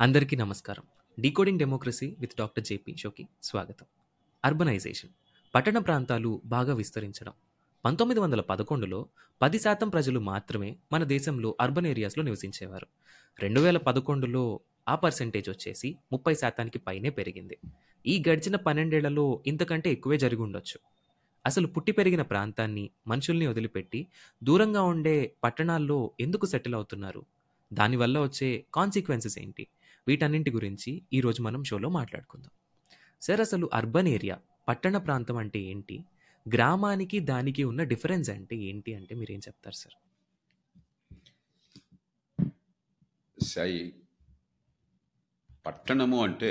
అందరికీ నమస్కారం. Decoding democracy with doctor JP షోకి స్వాగతం. అర్బనైజేషన్. పట్టణ ప్రాంతాలు బాగా విస్తరించడం. పంతొమ్మిది వందల పదకొండులో పది శాతం ప్రజలు మాత్రమే మన దేశంలో అర్బన్ ఏరియాస్లో నివసించేవారు. రెండు వేల పదకొండులో ఆ పర్సెంటేజ్ వచ్చేసి ముప్పై శాతానికి పైనే పెరిగింది. ఈ గడిచిన పన్నెండేళ్ళలో ఇంతకంటే ఎక్కువే జరిగి ఉండొచ్చు. అసలు పుట్టి పెరిగిన ప్రాంతాన్ని మనుషుల్ని వదిలిపెట్టి దూరంగా ఉండే పట్టణాల్లో ఎందుకు సెటిల్ అవుతున్నారు? దానివల్ల వచ్చే కాన్సిక్వెన్సెస్ ఏంటి? వీటన్నింటి గురించి ఈరోజు మనం షోలో మాట్లాడుకుందాం. సార్ అసలు అర్బన్ ఏరియా పట్టణ ప్రాంతం అంటే ఏంటి? గ్రామానికి దానికి ఉన్న డిఫరెన్స్ అంటే ఏంటి అంటే మీరేం చెప్తారు సార్? సాయి పట్టణము అంటే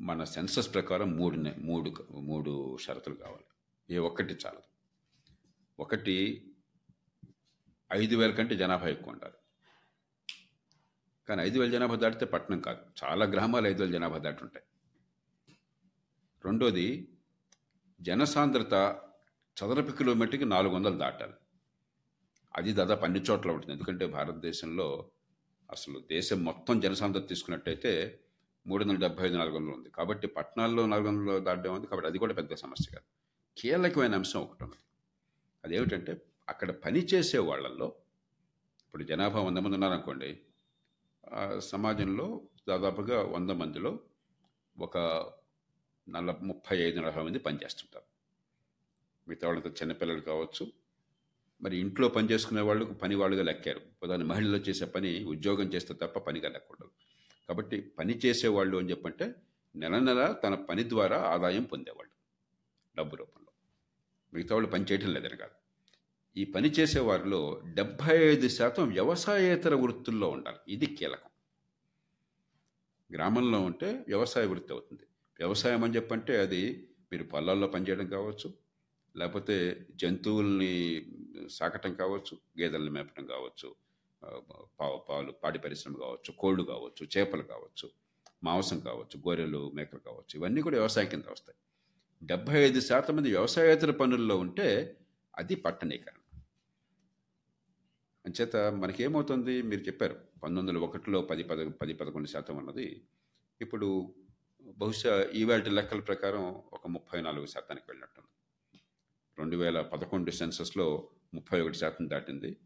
మన సెన్సస్ ప్రకారం మూడు మూడు మూడు షరతులు కావాలి. ఏ ఒక్కటి చాలదు. ఒకటి ఐదు వేల కంటే జనాభా ఎక్కువ ఉండాలి. కానీ ఐదు వేల జనాభా దాటితే పట్టణం కాదు. చాలా గ్రామాలు ఐదు వేల జనాభా దాటి ఉంటాయి రెండోది జనసాంద్రత చదరపు కిలోమీటర్కి నాలుగు వందలు దాటాలి. అది దాదాపు అన్ని చోట్ల ఉంటుంది. ఎందుకంటే భారతదేశంలో అసలు దేశం మొత్తం జనసాంద్రత తీసుకున్నట్టయితే మూడు వందల డెబ్బై ఐదు నాలుగు వందలు ఉంది. కాబట్టి పట్టణాల్లో నాలుగు వందలు దాటడం ఉంది. కాబట్టి అది కూడా పెద్ద సమస్య కాదు. కీలకమైన అంశం ఒకటి ఉన్నది అదేమిటంటే అక్కడ పని చేసే వాళ్ళల్లో ఇప్పుడు జనాభా వంద మంది ఉన్నారనుకోండి అనుకోండి సమాజంలో దాదాపుగా వంద మందిలో ఒక నల ముప్పై ఐదు నలభై మంది పనిచేస్తుంటారు. మిగతా వాళ్ళంతా చిన్నపిల్లలు కావచ్చు. మరి ఇంట్లో పని చేసుకునే వాళ్ళు పని వాళ్ళుగా లెక్కారు. ఉదాహరణ మహిళలు చేసే పని ఉద్యోగం చేస్తే తప్ప పనిగా లెక్కూడదు కాబట్టి పని చేసేవాళ్ళు అని చెప్పంటే నెల నెల తన పని ద్వారా ఆదాయం పొందేవాళ్ళు డబ్బు రూపంలో. మిగతా వాళ్ళు పని చేయటం లేదని కాదు. ఈ పని చేసేవారిలో డెబ్భై ఐదు శాతం వ్యవసాయేతర వృత్తుల్లో ఉండాలి. ఇది కీలకం. గ్రామంలో ఉంటే వ్యవసాయ వృత్తి అవుతుంది. వ్యవసాయం అని చెప్పంటే అది మీరు పొలాల్లో పనిచేయడం కావచ్చు లేకపోతే జంతువుల్ని సాకటం కావచ్చు గేదెల్ని మేపడం కావచ్చు పావు పాలు పాడి పరిశ్రమ కావచ్చు కోళ్ళు కావచ్చు చేపలు కావచ్చు మాంసం కావచ్చు గొర్రెలు మేకలు కావచ్చు ఇవన్నీ కూడా వ్యవసాయం కింద వస్తాయి. డెబ్బై ఐదు శాతం మంది వ్యవసాయేతర పనుల్లో ఉంటే అది పట్టణీకరణ అంచేత మనకేమవుతుంది? మీరు చెప్పారు పంతొమ్మిది వందల ఒకటిలో పది పద పది పదకొండు శాతం అన్నది. ఇప్పుడు బహుశా ఈవేళ లెక్కల ప్రకారం ఒక ముప్పై నాలుగు శాతానికి వెళ్ళినట్టుంది. రెండు వేల పదకొండు సెన్సస్లో ముప్పై ఒకటి శాతం దాటింది.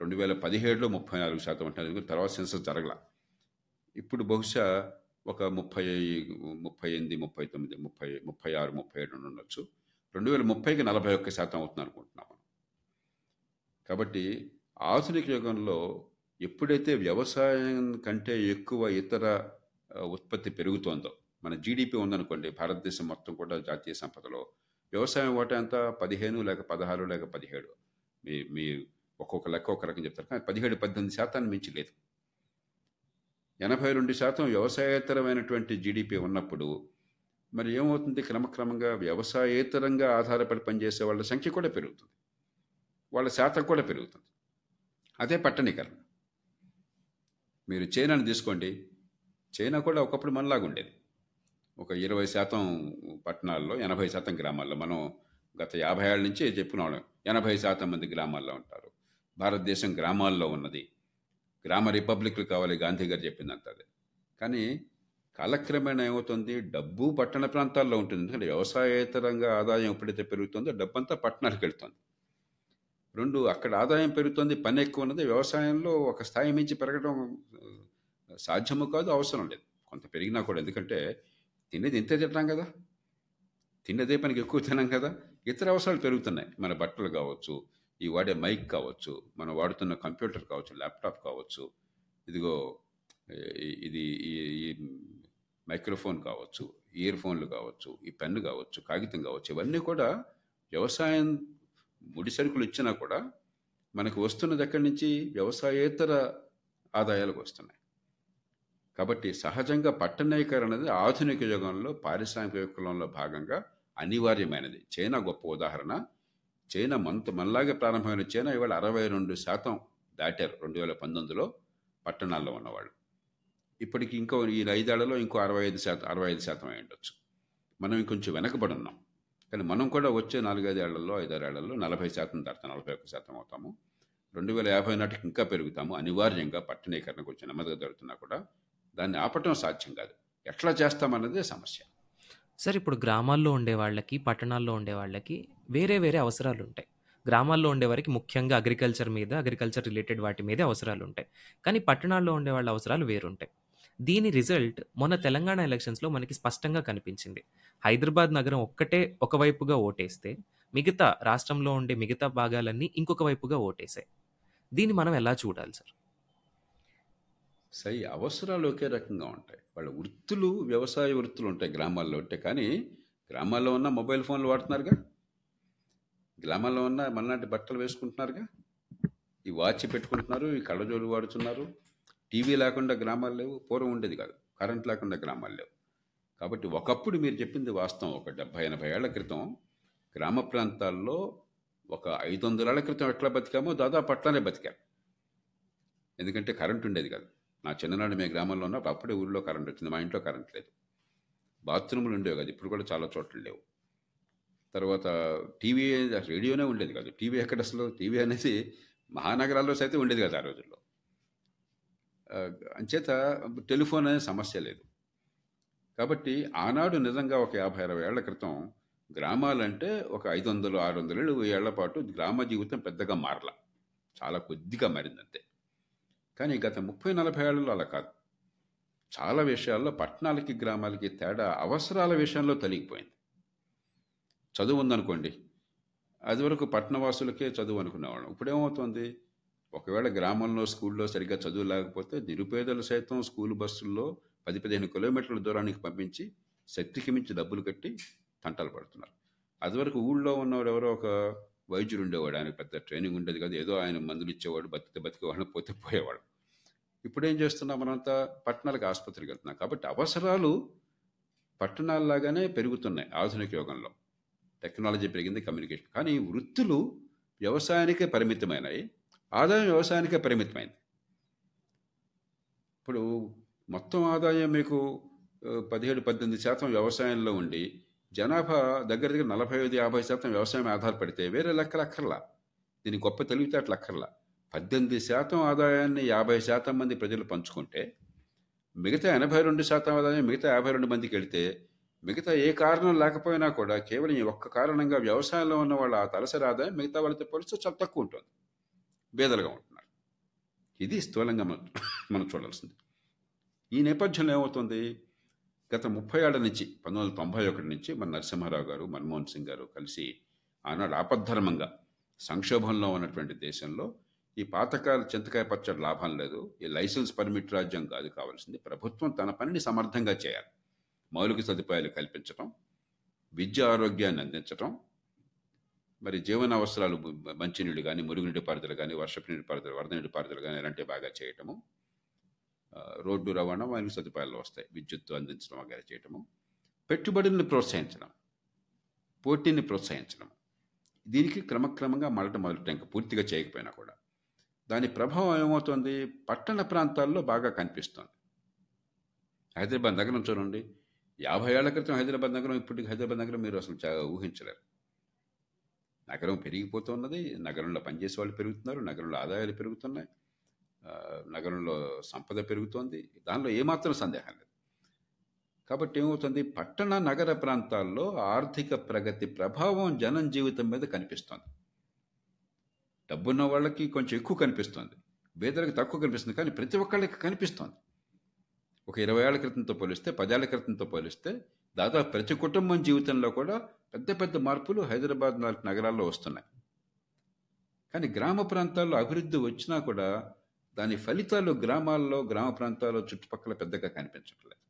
రెండు వేల పదిహేడులో ముప్పై నాలుగు శాతం అంటే తర్వాత సెన్సస్ జరగల. ఇప్పుడు బహుశా ఒక ముప్పై ముప్పై ఎనిమిది ముప్పై తొమ్మిది ముప్పై ముప్పై ఆరు ముప్పై ఏడు ఉండొచ్చు. రెండు వేల ముప్పైకి నలభై ఒక్క శాతం అవుతుంది అనుకుంటున్నాం మనం. కాబట్టి ఆధునిక యుగంలో ఎప్పుడైతే వ్యవసాయం కంటే ఎక్కువ ఇతర ఉత్పత్తి పెరుగుతోందో మన జీడిపి ఉందనుకోండి భారతదేశం మొత్తం కూడా జాతీయ సంపదలో వ్యవసాయం వాటా ఎంత? పదిహేను లేక పదహారు లేక పదిహేడు. మీ మీ ఒక్కొక్క లెక్క ఒక రకం చెప్తారు. కానీ పదిహేడు పద్దెనిమిది శాతాన్ని మించి లేదు. ఎనభై రెండు శాతం వ్యవసాయేతరమైనటువంటి జీడిపి ఉన్నప్పుడు మరి ఏమవుతుంది? క్రమక్రమంగా వ్యవసాయేతరంగా ఆధారపడి పనిచేసే వాళ్ళ సంఖ్య కూడా పెరుగుతుంది. వాళ్ళ శాతం కూడా పెరుగుతుంది. అదే పట్టణీకరణ. మీరు చైనాను తీసుకోండి. చైనా కూడా ఒకప్పుడు మనలాగా ఉండేది. ఒక ఇరవై శాతం పట్టణాల్లో ఎనభై శాతం గ్రామాల్లో మనం గత యాభై ఏళ్ళ నుంచి చెప్పుకున్నాం ఎనభై శాతం మంది గ్రామాల్లో ఉంటారు. భారతదేశం గ్రామాల్లో ఉన్నది. గ్రామ రిపబ్లిక్లు కావాలి గాంధీ గారు చెప్పిందంత అదే. కానీ కాలక్రమేణా ఏమవుతుంది? డబ్బు పట్టణ ప్రాంతాల్లో ఉంటుంది. ఎందుకంటే వ్యవసాయేతరంగా ఆదాయం ఎప్పుడైతే పెరుగుతుందో డబ్బంతా పట్టణాలకు వెళ్తుంది. రెండు అక్కడ ఆదాయం పెరుగుతుంది పని ఎక్కువ ఉన్నది. వ్యవసాయంలో ఒక స్థాయి మించి పెరగడం సాధ్యము కాదు అవసరం లేదు. కొంత పెరిగినా కూడా. ఎందుకంటే తినేది ఇంతే తింటాం కదా. తినేదే పనికి ఎక్కువ తినాం కదా. ఇతర అవసరాలు పెరుగుతున్నాయి. మన బట్టలు కావచ్చు ఈ వాడే మైక్ కావచ్చు మనం వాడుతున్న కంప్యూటర్ కావచ్చు ల్యాప్టాప్ కావచ్చు ఇదిగో ఇది ఈ మైక్రోఫోన్ కావచ్చు ఇయర్ ఫోన్లు కావచ్చు ఈ పెన్ను కావచ్చు కాగితం కావచ్చు ఇవన్నీ కూడా వ్యవసాయం ముడి సరుకులు ఇచ్చినా కూడా మనకు వస్తున్నది ఎక్కడి నుంచి? వ్యవసాయేతర ఆదాయాలకు వస్తున్నాయి. కాబట్టి సహజంగా పట్టణీకరణ అనేది ఆధునిక యుగంలో పారిశ్రామిక విప్లవంలో భాగంగా అనివార్యమైనది. చైనా గొప్ప ఉదాహరణ. చైనా మనతో మనలాగే ప్రారంభమైన చైనా ఇవాళ అరవై రెండు శాతం దాటారు రెండు వేల పంతొమ్మిదిలో పట్టణాల్లో ఉన్నవాళ్ళు. ఇప్పటికి ఇంకో ఈ ఐదేళ్ళలో ఇంకో అరవై ఐదు శాతం అరవై ఐదు శాతం అయి ఉండొచ్చు. మనం ఇంకొంచెం వెనకబడి ఉన్నాం. కానీ మనం కూడా వచ్చే నాలుగైదేళ్ళలో ఐదారేళ్ళలో నలభై శాతం దాటుతాం నలభై ఒక్క శాతం అవుతాము. రెండు వేల యాభై నాటికి ఇంకా పెరుగుతాము. అనివార్యంగా పట్టణీకరణకు వచ్చి నెమ్మదిగా జరుగుతున్నా కూడా దాన్ని ఆపటం సాధ్యం కాదు. ఎట్లా చేస్తామన్నదే సమస్య. సార్ ఇప్పుడు గ్రామాల్లో ఉండే వాళ్ళకి పట్టణాల్లో ఉండే వాళ్ళకి వేరే వేరే అవసరాలు ఉంటాయి గ్రామాల్లో ఉండేవారికి ముఖ్యంగా అగ్రికల్చర్ మీద అగ్రికల్చర్ రిలేటెడ్ వాటి మీదే అవసరాలు ఉంటాయి కానీ పట్టణాల్లో ఉండే వాళ్ళ అవసరాలు వేరుంటాయి. దీని రిజల్ట్ మొన్న తెలంగాణ ఎలక్షన్స్లో మనకి స్పష్టంగా కనిపించింది. హైదరాబాద్ నగరం ఒక్కటే ఒకవైపుగా ఓటేస్తే మిగతా రాష్ట్రంలో ఉండే మిగతా భాగాలన్నీ ఇంకొక వైపుగా ఓటేసాయి దీన్ని మనం ఎలా చూడాలి సార్? సై అవసరాలు ఒకే రకంగా ఉంటాయి. వాళ్ళ వృత్తులు వ్యవసాయ వృత్తులు ఉంటాయి గ్రామాల్లో ఉంటాయి కానీ గ్రామాల్లో ఉన్న మొబైల్ ఫోన్లు వాడుతున్నారుగా? గ్రామాల్లో ఉన్న మన్నాటి బట్టలు వేసుకుంటున్నారుగా? ఈ వాచ్ పెట్టుకుంటున్నారు ఈ కళ్ళజోలు వాడుతున్నారు. టీవీ లేకుండా గ్రామాలు లేవు పూర్వం ఉండేది కాదు. కరెంట్ లేకుండా గ్రామాలు లేవు. కాబట్టి ఒకప్పుడు మీరు చెప్పింది వాస్తవం. ఒక డెబ్బై ఎనభై ఏళ్ళ క్రితం గ్రామ ప్రాంతాల్లో ఒక ఐదు వందల క్రితం ఎట్లా బతికామో దాదాపు అట్లానే బతికాం. ఎందుకంటే కరెంట్ ఉండేది కాదు. నా చిన్ననాడు మీ గ్రామంలో ఉన్నప్పుడు అప్పుడే ఊళ్ళో కరెంట్ వచ్చింది. మా ఇంట్లో కరెంట్ లేదు. బాత్రూములు ఉండేవి కాదు. ఇప్పుడు కూడా చాలా చోట్ల లేవు. తర్వాత టీవీ రేడియోనే ఉండేది కాదు. టీవీ ఎక్కడ అసలు? టీవీ అనేది మహానగరాల్లో సైతం ఉండేది కాదు ఆ రోజుల్లో. అంచేత టెలిఫోన్ అనే సమస్య లేదు. కాబట్టి ఆనాడు నిజంగా ఒక యాభై అరవై ఏళ్ళ క్రితం గ్రామాలంటే ఒక ఐదు వందలు ఆరు వందలు ఏళ్ళు ఏళ్ళ పాటు గ్రామ జీవితం పెద్దగా మారల. చాలా కొద్దిగా మారిందంతే. కానీ గత ముప్పై నలభై ఏళ్ళలో అలా కాదు. చాలా విషయాల్లో పట్టణాలకి గ్రామాలకి తేడా అవసరాల విషయంలో తొలగిపోయింది. చదువు ఉందనుకోండి అది వరకు పట్టణవాసులకే చదువు అనుకునేవాళ్ళం. ఇప్పుడేమవుతుంది? ఒకవేళ గ్రామంలో స్కూల్లో సరిగ్గా చదువు లేకపోతే నిరుపేదలు సైతం స్కూల్ బస్సుల్లో పది పదిహేను కిలోమీటర్ల దూరానికి పంపించి శక్తికి మించి డబ్బులు కట్టి తంటలు పడుతున్నారు. అదివరకు ఊళ్ళో ఉన్నవాడు ఎవరో ఒక వైద్యుడు ఉండేవాడు. ఆయన పెద్ద ట్రైనింగ్ ఉండేది కదా. ఏదో ఆయన మందులు ఇచ్చేవాడు బతికితే బతికేవాడు పోతే పోయేవాడు. ఇప్పుడు ఏం చేస్తున్నాం మనంతా పట్టణాలకు ఆసుపత్రికి వెళ్తున్నాం. కాబట్టి అవసరాలు పట్టణాల్లాగానే పెరుగుతున్నాయి ఆధునిక యుగంలో. టెక్నాలజీ పెరిగింది కమ్యూనికేషన్. కానీ వృత్తులు వ్యవసాయానికే పరిమితమైనవి ఆదాయం వ్యవసాయానికే పరిమితమైంది. ఇప్పుడు మొత్తం ఆదాయం మీకు పదిహేడు పద్దెనిమిది శాతం వ్యవసాయంలో ఉండి జనాభా దగ్గర దగ్గర నలభై ఐదు యాభై శాతం వ్యవసాయం ఆధారపడితే వేరే లెక్కలు అక్కర్లా దీని గొప్ప తెలివితేటలు అక్కర్లా. పద్దెనిమిది శాతం ఆదాయాన్ని యాభై శాతం మంది ప్రజలు పంచుకుంటే మిగతా ఎనభై రెండు శాతం ఆదాయం మిగతా యాభై రెండు మందికి వెళితే మిగతా ఏ కారణం లేకపోయినా కూడా కేవలం ఈ ఒక్క కారణంగా వ్యవసాయంలో ఉన్న వాళ్ళ ఆ తలసరి ఆదాయం మిగతా వాళ్ళతో పోలిస్తే చాలా తక్కువ ఉంటుంది. బేదలుగా ఉంటున్నారు. ఇది స్థూలంగా మనం మనం చూడాల్సింది. ఈ నేపథ్యంలో ఏమవుతుంది? గత ముప్పై ఏళ్ళ నుంచి పంతొమ్మిది వందల తొంభై ఒకటి నుంచి మన నరసింహారావు గారు మన్మోహన్ సింగ్ గారు కలిసి ఆనాడు ఆపద్ధర్మంగా సంక్షోభంలో ఉన్నటువంటి దేశంలో ఈ పాతకాల చింతకాయ పచ్చడి లాభం లేదు ఈ లైసెన్స్ పర్మిట్ రాజ్యం కాదు కావాల్సింది. ప్రభుత్వం తన పనిని సమర్థంగా చేయాలి. మౌలిక సదుపాయాలు కల్పించటం విద్య ఆరోగ్యాన్ని అందించటం మరి జీవన అవసరాలు మంచినీళ్ళు కానీ మురుగునీటి పారుదల కానీ వర్షపు నీటి పారుదల వరద నీటి పారుదల కానీ ఇలాంటివి బాగా చేయటము. రోడ్డు రవాణా మరియు సదుపాయాలు వస్తాయి. విద్యుత్తు అందించడం వగేరా చేయటము. పెట్టుబడులను ప్రోత్సహించడం. పోటీని ప్రోత్సహించడం. దీనికి క్రమక్రమంగా మరటం మొదలటం ఇంకా పూర్తిగా చేయకపోయినా కూడా. దాని ప్రభావం ఏమవుతుంది? పట్టణ ప్రాంతాల్లో బాగా కనిపిస్తుంది. హైదరాబాద్ నగరం చూడండి. యాభై ఏళ్ళ క్రితం హైదరాబాద్ నగరం ఇప్పటికి హైదరాబాద్ నగరం మీరు అసలు చాలా ఊహించలేరు. నగరం పెరిగిపోతున్నది. నగరంలో పనిచేసే వాళ్ళు పెరుగుతున్నారు. నగరంలో ఆదాయాలు పెరుగుతున్నాయి. నగరంలో సంపద పెరుగుతోంది. దానిలో ఏమాత్రం సందేహం లేదు. కాబట్టి ఏమవుతుంది? పట్టణ నగర ప్రాంతాల్లో ఆర్థిక ప్రగతి ప్రభావం జనం జీవితం మీద కనిపిస్తుంది. డబ్బున్న వాళ్ళకి కొంచెం ఎక్కువ కనిపిస్తుంది. పేదలకు తక్కువ కనిపిస్తుంది కానీ ప్రతి ఒక్కళ్ళకి కనిపిస్తుంది. ఒక ఇరవై ఏళ్ళ క్రితంతో పోలిస్తే పదేళ్ళ క్రితంతో పోలిస్తే దాదాపు ప్రతి కుటుంబం జీవితంలో కూడా పెద్ద పెద్ద మార్పులు హైదరాబాద్ లాంటి నగరాల్లో వస్తున్నాయి. కానీ గ్రామ ప్రాంతాల్లో అభివృద్ధి వచ్చినా కూడా దాని ఫలితాలు గ్రామాల్లో గ్రామ ప్రాంతాల్లో చుట్టుపక్కల పెద్దగా కనిపించట్లేదు.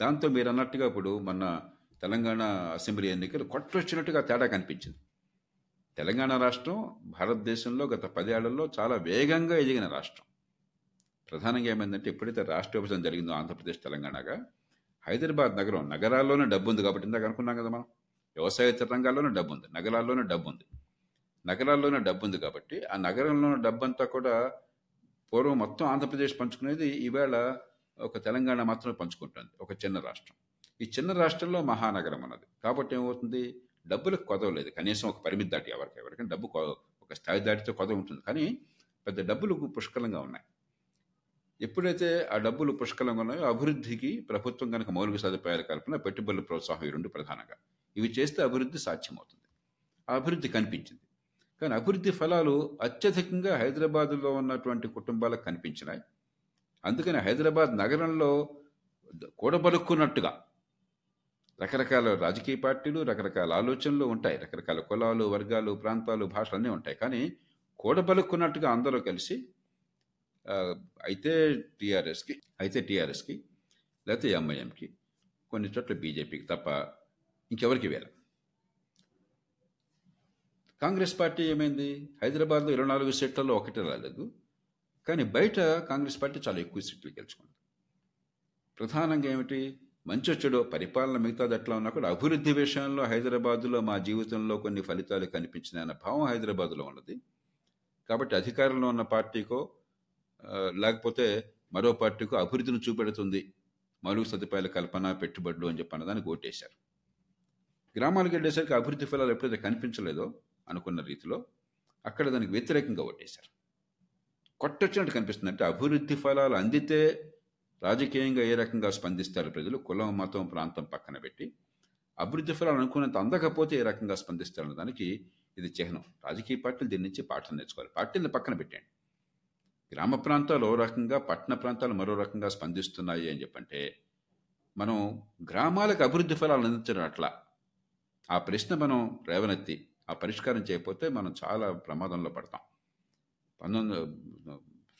దాంతో మీరు అన్నట్టుగా ఇప్పుడు మన తెలంగాణ అసెంబ్లీ ఎన్నికలు కొట్టొచ్చినట్టుగా తేడా కనిపించింది. తెలంగాణ రాష్ట్రం భారతదేశంలో గత పదేళ్ళలో చాలా వేగంగా ఎదిగిన రాష్ట్రం. ప్రధానంగా ఏమైందంటే ఎప్పుడైతే రాష్ట్ర విభజన జరిగిందో ఆంధ్రప్రదేశ్ తెలంగాణగా హైదరాబాద్ నగరం నగరాల్లోనే డబ్బు ఉంది కాబట్టి ఇందాక అనుకున్నాం కదా మనం. వ్యవసాయేతర రంగాల్లోనే డబ్బు ఉంది నగరాల్లోనే డబ్బు ఉంది నగరాల్లోనే డబ్బు ఉంది కాబట్టి ఆ నగరంలో డబ్బు అంతా కూడా పూర్వం మొత్తం ఆంధ్రప్రదేశ్ పంచుకునేది ఈవేళ ఒక తెలంగాణ మాత్రమే పంచుకుంటుంది ఒక చిన్న రాష్ట్రం. ఈ చిన్న రాష్ట్రంలో మహానగరం ఉన్నది. కాబట్టి ఏమవుతుంది? డబ్బులకు కొదవ లేదు కనీసం ఒక పరిమితి దాటి ఎవరికి ఎవరికైనా డబ్బు ఒక స్థాయి దాటితో కొదవ ఉంటుంది. కానీ పెద్ద డబ్బులు పుష్కలంగా ఉన్నాయి. ఎప్పుడైతే ఆ డబ్బులు పుష్కలంగా ఉన్నాయో అభివృద్ధికి ప్రభుత్వం కనుక మౌలిక సదుపాయాల కల్పన పెట్టుబడుల ప్రోత్సాహం ఈ రెండు ప్రధానంగా. ఇవి చేస్తే అభివృద్ధి సాధ్యమవుతుంది. ఆ అభివృద్ధి కనిపించింది. కానీ అభివృద్ధి ఫలాలు అత్యధికంగా హైదరాబాద్లో ఉన్నటువంటి కుటుంబాలకు కనిపించినాయి. అందుకని హైదరాబాద్ నగరంలో కూడబలుక్కున్నట్టుగా రకరకాల రాజకీయ పార్టీలు రకరకాల ఆలోచనలు ఉంటాయి. రకరకాల కులాలు వర్గాలు ప్రాంతాలు భాషలు అన్నీ ఉంటాయి. కానీ కూడబలుక్కున్నట్టుగా అందరూ కలిసి అయితే టీఆర్ఎస్కి అయితే టీఆర్ఎస్కి లేకపోతే ఎంఐఎంకి కొన్ని చోట్ల బీజేపీకి తప్ప ఇంకెవరికి వేల? కాంగ్రెస్ పార్టీ ఏమైంది? హైదరాబాద్లో ఇరవై నాలుగు సీట్లలో ఒకటి రాలేదు. కానీ బయట కాంగ్రెస్ పార్టీ చాలా ఎక్కువ సీట్లు గెలుచుకుంది. ప్రధానంగా ఏమిటి? మంచి చెడు పరిపాలన మిగతాది ఎట్లా ఉన్నా కూడా అభివృద్ధి విషయంలో హైదరాబాదులో మా జీవితంలో కొన్ని ఫలితాలు కనిపించినాయన్న భావం హైదరాబాదులో ఉన్నది. కాబట్టి అధికారంలో ఉన్న పార్టీకో లేకపోతే మరో పార్టీకు అభివృద్ధిని చూపెడుతుంది. మౌలిక సదుపాయాల కల్పన పెట్టుబడులు అని చెప్పి అన్నదానికి ఓటేశారు. గ్రామాలకు వెళ్ళేసరికి అభివృద్ధి ఫలాలు ఎప్పుడైతే కనిపించలేదో అనుకున్న రీతిలో అక్కడ దానికి వ్యతిరేకంగా ఓటేశారు. కొట్టొచ్చినట్టు కనిపిస్తుంది అంటే అభివృద్ధి ఫలాలు అందితే రాజకీయంగా ఏ రకంగా స్పందిస్తారు ప్రజలు? కులం మతం ప్రాంతం పక్కన పెట్టి అభివృద్ధి ఫలాలు అనుకున్నంత అందకపోతే ఏ రకంగా స్పందిస్తారు దానికి ఇది చిహ్నం. రాజకీయ పార్టీలు దీని నుంచి పాఠం నేర్చుకోవాలి. పార్టీలను పక్కన పెట్టండి గ్రామ ప్రాంతాలు ఓ రకంగా పట్టణ ప్రాంతాలు మరో రకంగా స్పందిస్తున్నాయి అని చెప్పంటే మనం గ్రామాలకు అభివృద్ధి ఫలాలు అందించడం అట్లా. ఆ ప్రశ్న మనం రేవనెత్తి ఆ పరిష్కారం చేయకపోతే మనం చాలా ప్రమాదంలో పడతాం. పంతొమ్మిది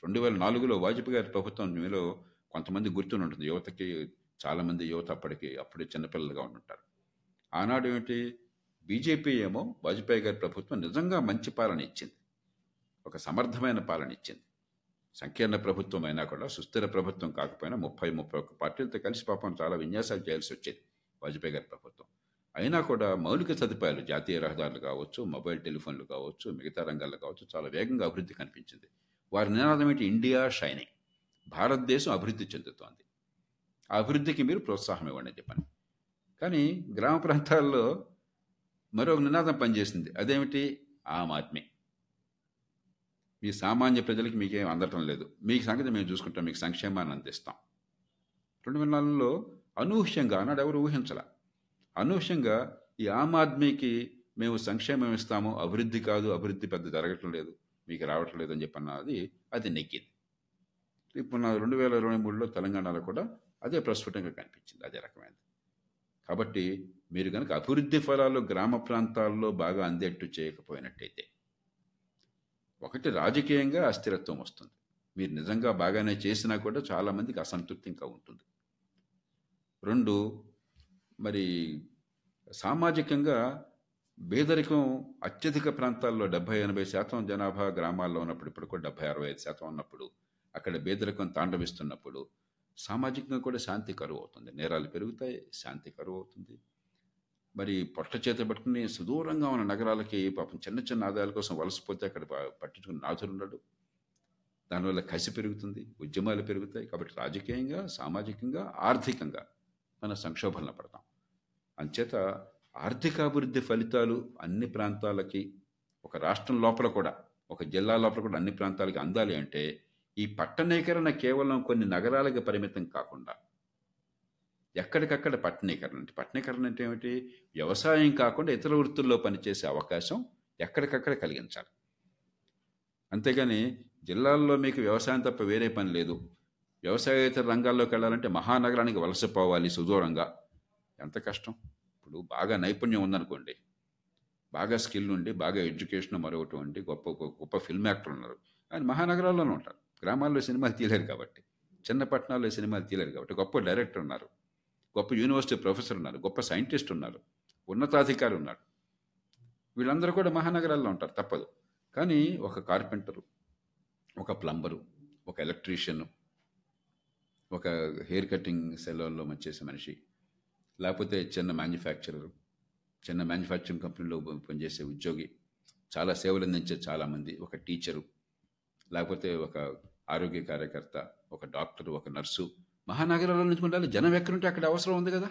రెండు వేల నాలుగులో వాజ్పేయి గారి ప్రభుత్వం మీలో కొంతమంది గుర్తుని ఉంటుంది. యువతకి చాలామంది యువత అప్పటికి అప్పుడే చిన్నపిల్లలుగా ఉంటుంటారు ఆనాడు ఏమిటి? బీజేపీ ఏమో వాజ్పేయి గారి ప్రభుత్వం నిజంగా మంచి పాలన ఇచ్చింది. ఒక సమర్థమైన పాలన ఇచ్చింది. సంకీర్ణ ప్రభుత్వం అయినా కూడా సుస్థిర ప్రభుత్వం కాకపోయినా ముప్పై ముప్పై ఒక్క పార్టీలతో కలిసి పాపం చాలా విన్యాసాలు చేయాల్సి వచ్చేది వాజ్పేయి గారి ప్రభుత్వం. అయినా కూడా మౌలిక సదుపాయాలు జాతీయ రహదారులు కావచ్చు మొబైల్ టెలిఫోన్లు కావచ్చు మిగతా రంగాల్లో కావచ్చు చాలా వేగంగా అభివృద్ధి కనిపించింది. వారి నినాదం ఏంటి? India shining. భారతదేశం అభివృద్ధి చెందుతోంది. ఆ అభివృద్ధికి మీరు ప్రోత్సాహం ఇవ్వండి చెప్పని. కానీ గ్రామ ప్రాంతాల్లో మరొక నినాదం పనిచేసింది. అదేమిటి? ఆమ్ ఆద్మీ. మీ సామాన్య ప్రజలకి మీకేం అందటం లేదు. మీ సంగతి మేము చూసుకుంటాం మీకు సంక్షేమాన్ని అందిస్తాం. రెండు వేల నాలుగులో అనూహ్యంగా అన్నాడు ఎవరు ఊహించాల. అనూహ్యంగా ఈ ఆమ్ ఆద్మీకి మేము సంక్షేమం ఇస్తాము అభివృద్ధి కాదు అభివృద్ధి పెద్ద జరగటం లేదు మీకు రావటం లేదు అని చెప్పన్నది అది నెగ్గింది. ఇప్పుడు నా రెండు వేల ఇరవై మూడులో తెలంగాణలో కూడా అదే ప్రస్ఫుటంగా కనిపించింది అదే రకమైనది కాబట్టి మీరు కనుక అభివృద్ధి ఫలాలు గ్రామ ప్రాంతాల్లో బాగా అందేట్టు చేయకపోయినట్టయితే ఒకటి రాజకీయంగా అస్థిరత్వం వస్తుంది. మీరు నిజంగా బాగానే చేసినా కూడా చాలామందికి అసంతృప్తి ఇంకా ఉంటుంది. రెండు మరి సామాజికంగా పేదరికం అత్యధిక ప్రాంతాల్లో డెబ్బై ఎనభై శాతం జనాభా గ్రామాల్లో ఉన్నప్పుడు ఇప్పుడు కూడా డెబ్బై అరవై ఐదు శాతం ఉన్నప్పుడు అక్కడ పేదరికం తాండవిస్తున్నప్పుడు సామాజికంగా కూడా శాంతి కరువు అవుతుంది. నేరాలు పెరుగుతాయి శాంతి కరువు అవుతుంది. మరి పొట్ట చేత పట్టుకుని సుదూరంగా ఉన్న నగరాలకి పాపం చిన్న చిన్న ఆదాయాల కోసం వలసపోతే అక్కడ పట్టించుకుని నాథులు ఉండడు దానివల్ల కసి పెరుగుతుంది ఉద్యమాలు పెరుగుతాయి కాబట్టి రాజకీయంగా సామాజికంగా ఆర్థికంగా మన సంక్షోభంలో పడతాం. అంచేత ఆర్థికాభివృద్ధి ఫలితాలు అన్ని ప్రాంతాలకి ఒక రాష్ట్రం లోపల కూడా ఒక జిల్లా లోపల కూడా అన్ని ప్రాంతాలకి అందాలి అంటే ఈ పట్టణీకరణ కేవలం కొన్ని నగరాలకి పరిమితం కాకుండా ఎక్కడికక్కడ పట్టణీకరణ అంటే పట్టణీకరణ అంటే ఏమిటి? వ్యవసాయం కాకుండా ఇతర వృత్తుల్లో పనిచేసే అవకాశం ఎక్కడికక్కడ కలిగించాలి. అంతేగాని జిల్లాల్లో మీకు వ్యవసాయం తప్ప వేరే పని లేదు. వ్యవసాయేతర రంగాల్లోకి వెళ్ళాలంటే మహానగరానికి వలసపోవాలి సుదూరంగా. ఎంత కష్టం? ఇప్పుడు బాగా నైపుణ్యం ఉందనుకోండి. బాగా స్కిల్ ఉండి బాగా ఎడ్యుకేషన్ మరొకటి ఉండి గొప్ప గొప్ప- ఫిల్మ్ యాక్టర్ ఉన్నారు. ఆయన మహానగరాల్లోనే ఉంటారు. గ్రామాల్లో సినిమాలు తీయలేరు కాబట్టి చిన్న పట్టణాల్లో సినిమాలు తీయలేరు కాబట్టి గొప్ప డైరెక్టర్ ఉన్నారు. గొప్ప యూనివర్సిటీ ప్రొఫెసర్ ఉన్నారు గొప్ప సైంటిస్ట్ ఉన్నారు ఉన్నతాధికారి ఉన్నారు వీళ్ళందరూ కూడా మహానగరాల్లో ఉంటారు తప్పదు. కానీ ఒక కార్పెంటరు ఒక ప్లంబరు ఒక ఎలక్ట్రీషియన్ ఒక హెయిర్ కటింగ్ సెలూన్లో వచ్చేసే మనిషి లేకపోతే చిన్న మ్యానుఫ్యాక్చరరు చిన్న మ్యానుఫ్యాక్చరింగ్ కంపెనీలో పనిచేసే ఉద్యోగి చాలా సేవలు అందించే చాలామంది ఒక టీచరు లేకపోతే ఒక ఆరోగ్య కార్యకర్త ఒక డాక్టర్ ఒక నర్సు మహానగరాల్లో నుంచి ఉండాలి. జనం ఎక్కడుంటే అక్కడ అవసరం ఉంది కదా.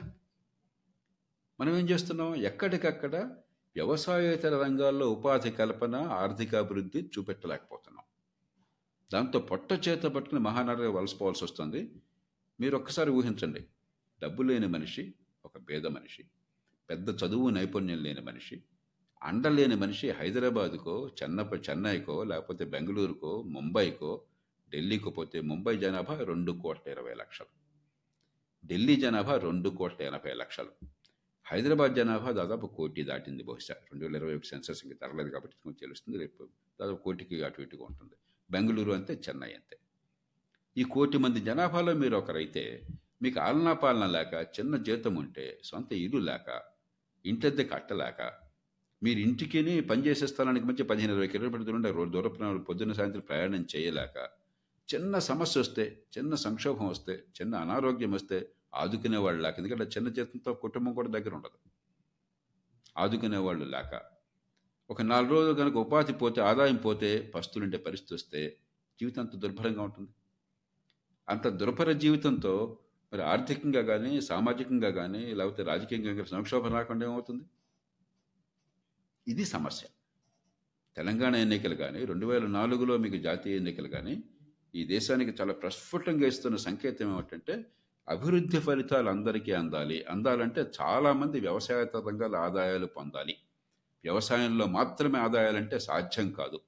మనం ఏం చేస్తున్నాం? ఎక్కడికక్కడ వ్యవసాయేతర రంగాల్లో ఉపాధి కల్పన ఆర్థిక అభివృద్ధి చూపెట్టలేకపోతున్నాం. దాంతో పొట్ట చేత పట్టుకుని మహానగరం వలసపోవాల్సి వస్తుంది. మీరు ఒక్కసారి ఊహించండి. డబ్బు లేని మనిషి ఒక పేద మనిషి పెద్ద చదువు నైపుణ్యం లేని మనిషి అండలేని మనిషి హైదరాబాద్కో చెన్న చెన్నైకో లేకపోతే బెంగళూరుకో ముంబైకో ఢిల్లీకి పోతే ముంబై జనాభా రెండు కోట్ల ఇరవై లక్షలు. ఢిల్లీ జనాభా రెండు కోట్ల ఎనభై లక్షలు. హైదరాబాద్ జనాభా దాదాపు కోటి దాటింది బహుశా. రెండు వేల ఇరవై ఒకటి సెన్సస్ ఇంకా తరలేదు కాబట్టి తెలుస్తుంది. రేపు దాదాపు కోటికి అటు ఇటుగా ఉంటుంది. బెంగళూరు అంతే చెన్నై అంతే. ఈ కోటి మంది జనాభాలో మీరు ఒకరైతే మీకు ఆలనా పాలన లేక చిన్న జీతం ఉంటే సొంత ఇల్లు లేక ఇంటద్దె కట్టలేక మీరు ఇంటికి పనిచేసే స్థలానికి మంచి పదిహేను ఇరవై కిలోమీటర్ల దూరం ఉండే రోడ్డు దూర పొద్దున్న సాయంత్రం ప్రయాణం చేయలేక చిన్న సమస్య వస్తే చిన్న సంక్షోభం వస్తే చిన్న అనారోగ్యం వస్తే ఆదుకునే వాళ్ళు లేక ఎందుకంటే చిన్న చేతంతో కుటుంబం కూడా దగ్గర ఉండదు. ఆదుకునే వాళ్ళు లేక. ఒక నాలుగు రోజులు కనుక ఉపాధి పోతే ఆదాయం పోతే పస్తులుండే పరిస్థితి వస్తే జీవితం అంత దుర్భరంగా ఉంటుంది. అంత దుర్భర జీవితంతో మరి ఆర్థికంగా కానీ సామాజికంగా కానీ లేకపోతే రాజకీయంగా కానీ సంక్షోభం రాకుండా ఏమవుతుంది? ఇది సమస్య. తెలంగాణ ఎన్నికలు కానీ రెండు వేల నాలుగులో మీకు జాతీయ ఎన్నికలు కానీ ఈ దేశానికి చాలా ప్రస్ఫుటంగా ఇస్తున్న సంకేతం ఏమిటంటే అభివృద్ధి ఫలితాలు అందరికీ అందాలి. అందాలంటే చాలామంది వ్యవసాయేతర రంగాల ఆదాయాలు పొందాలి. వ్యవసాయంలో మాత్రమే ఆదాయాలంటే సాధ్యం కాదు.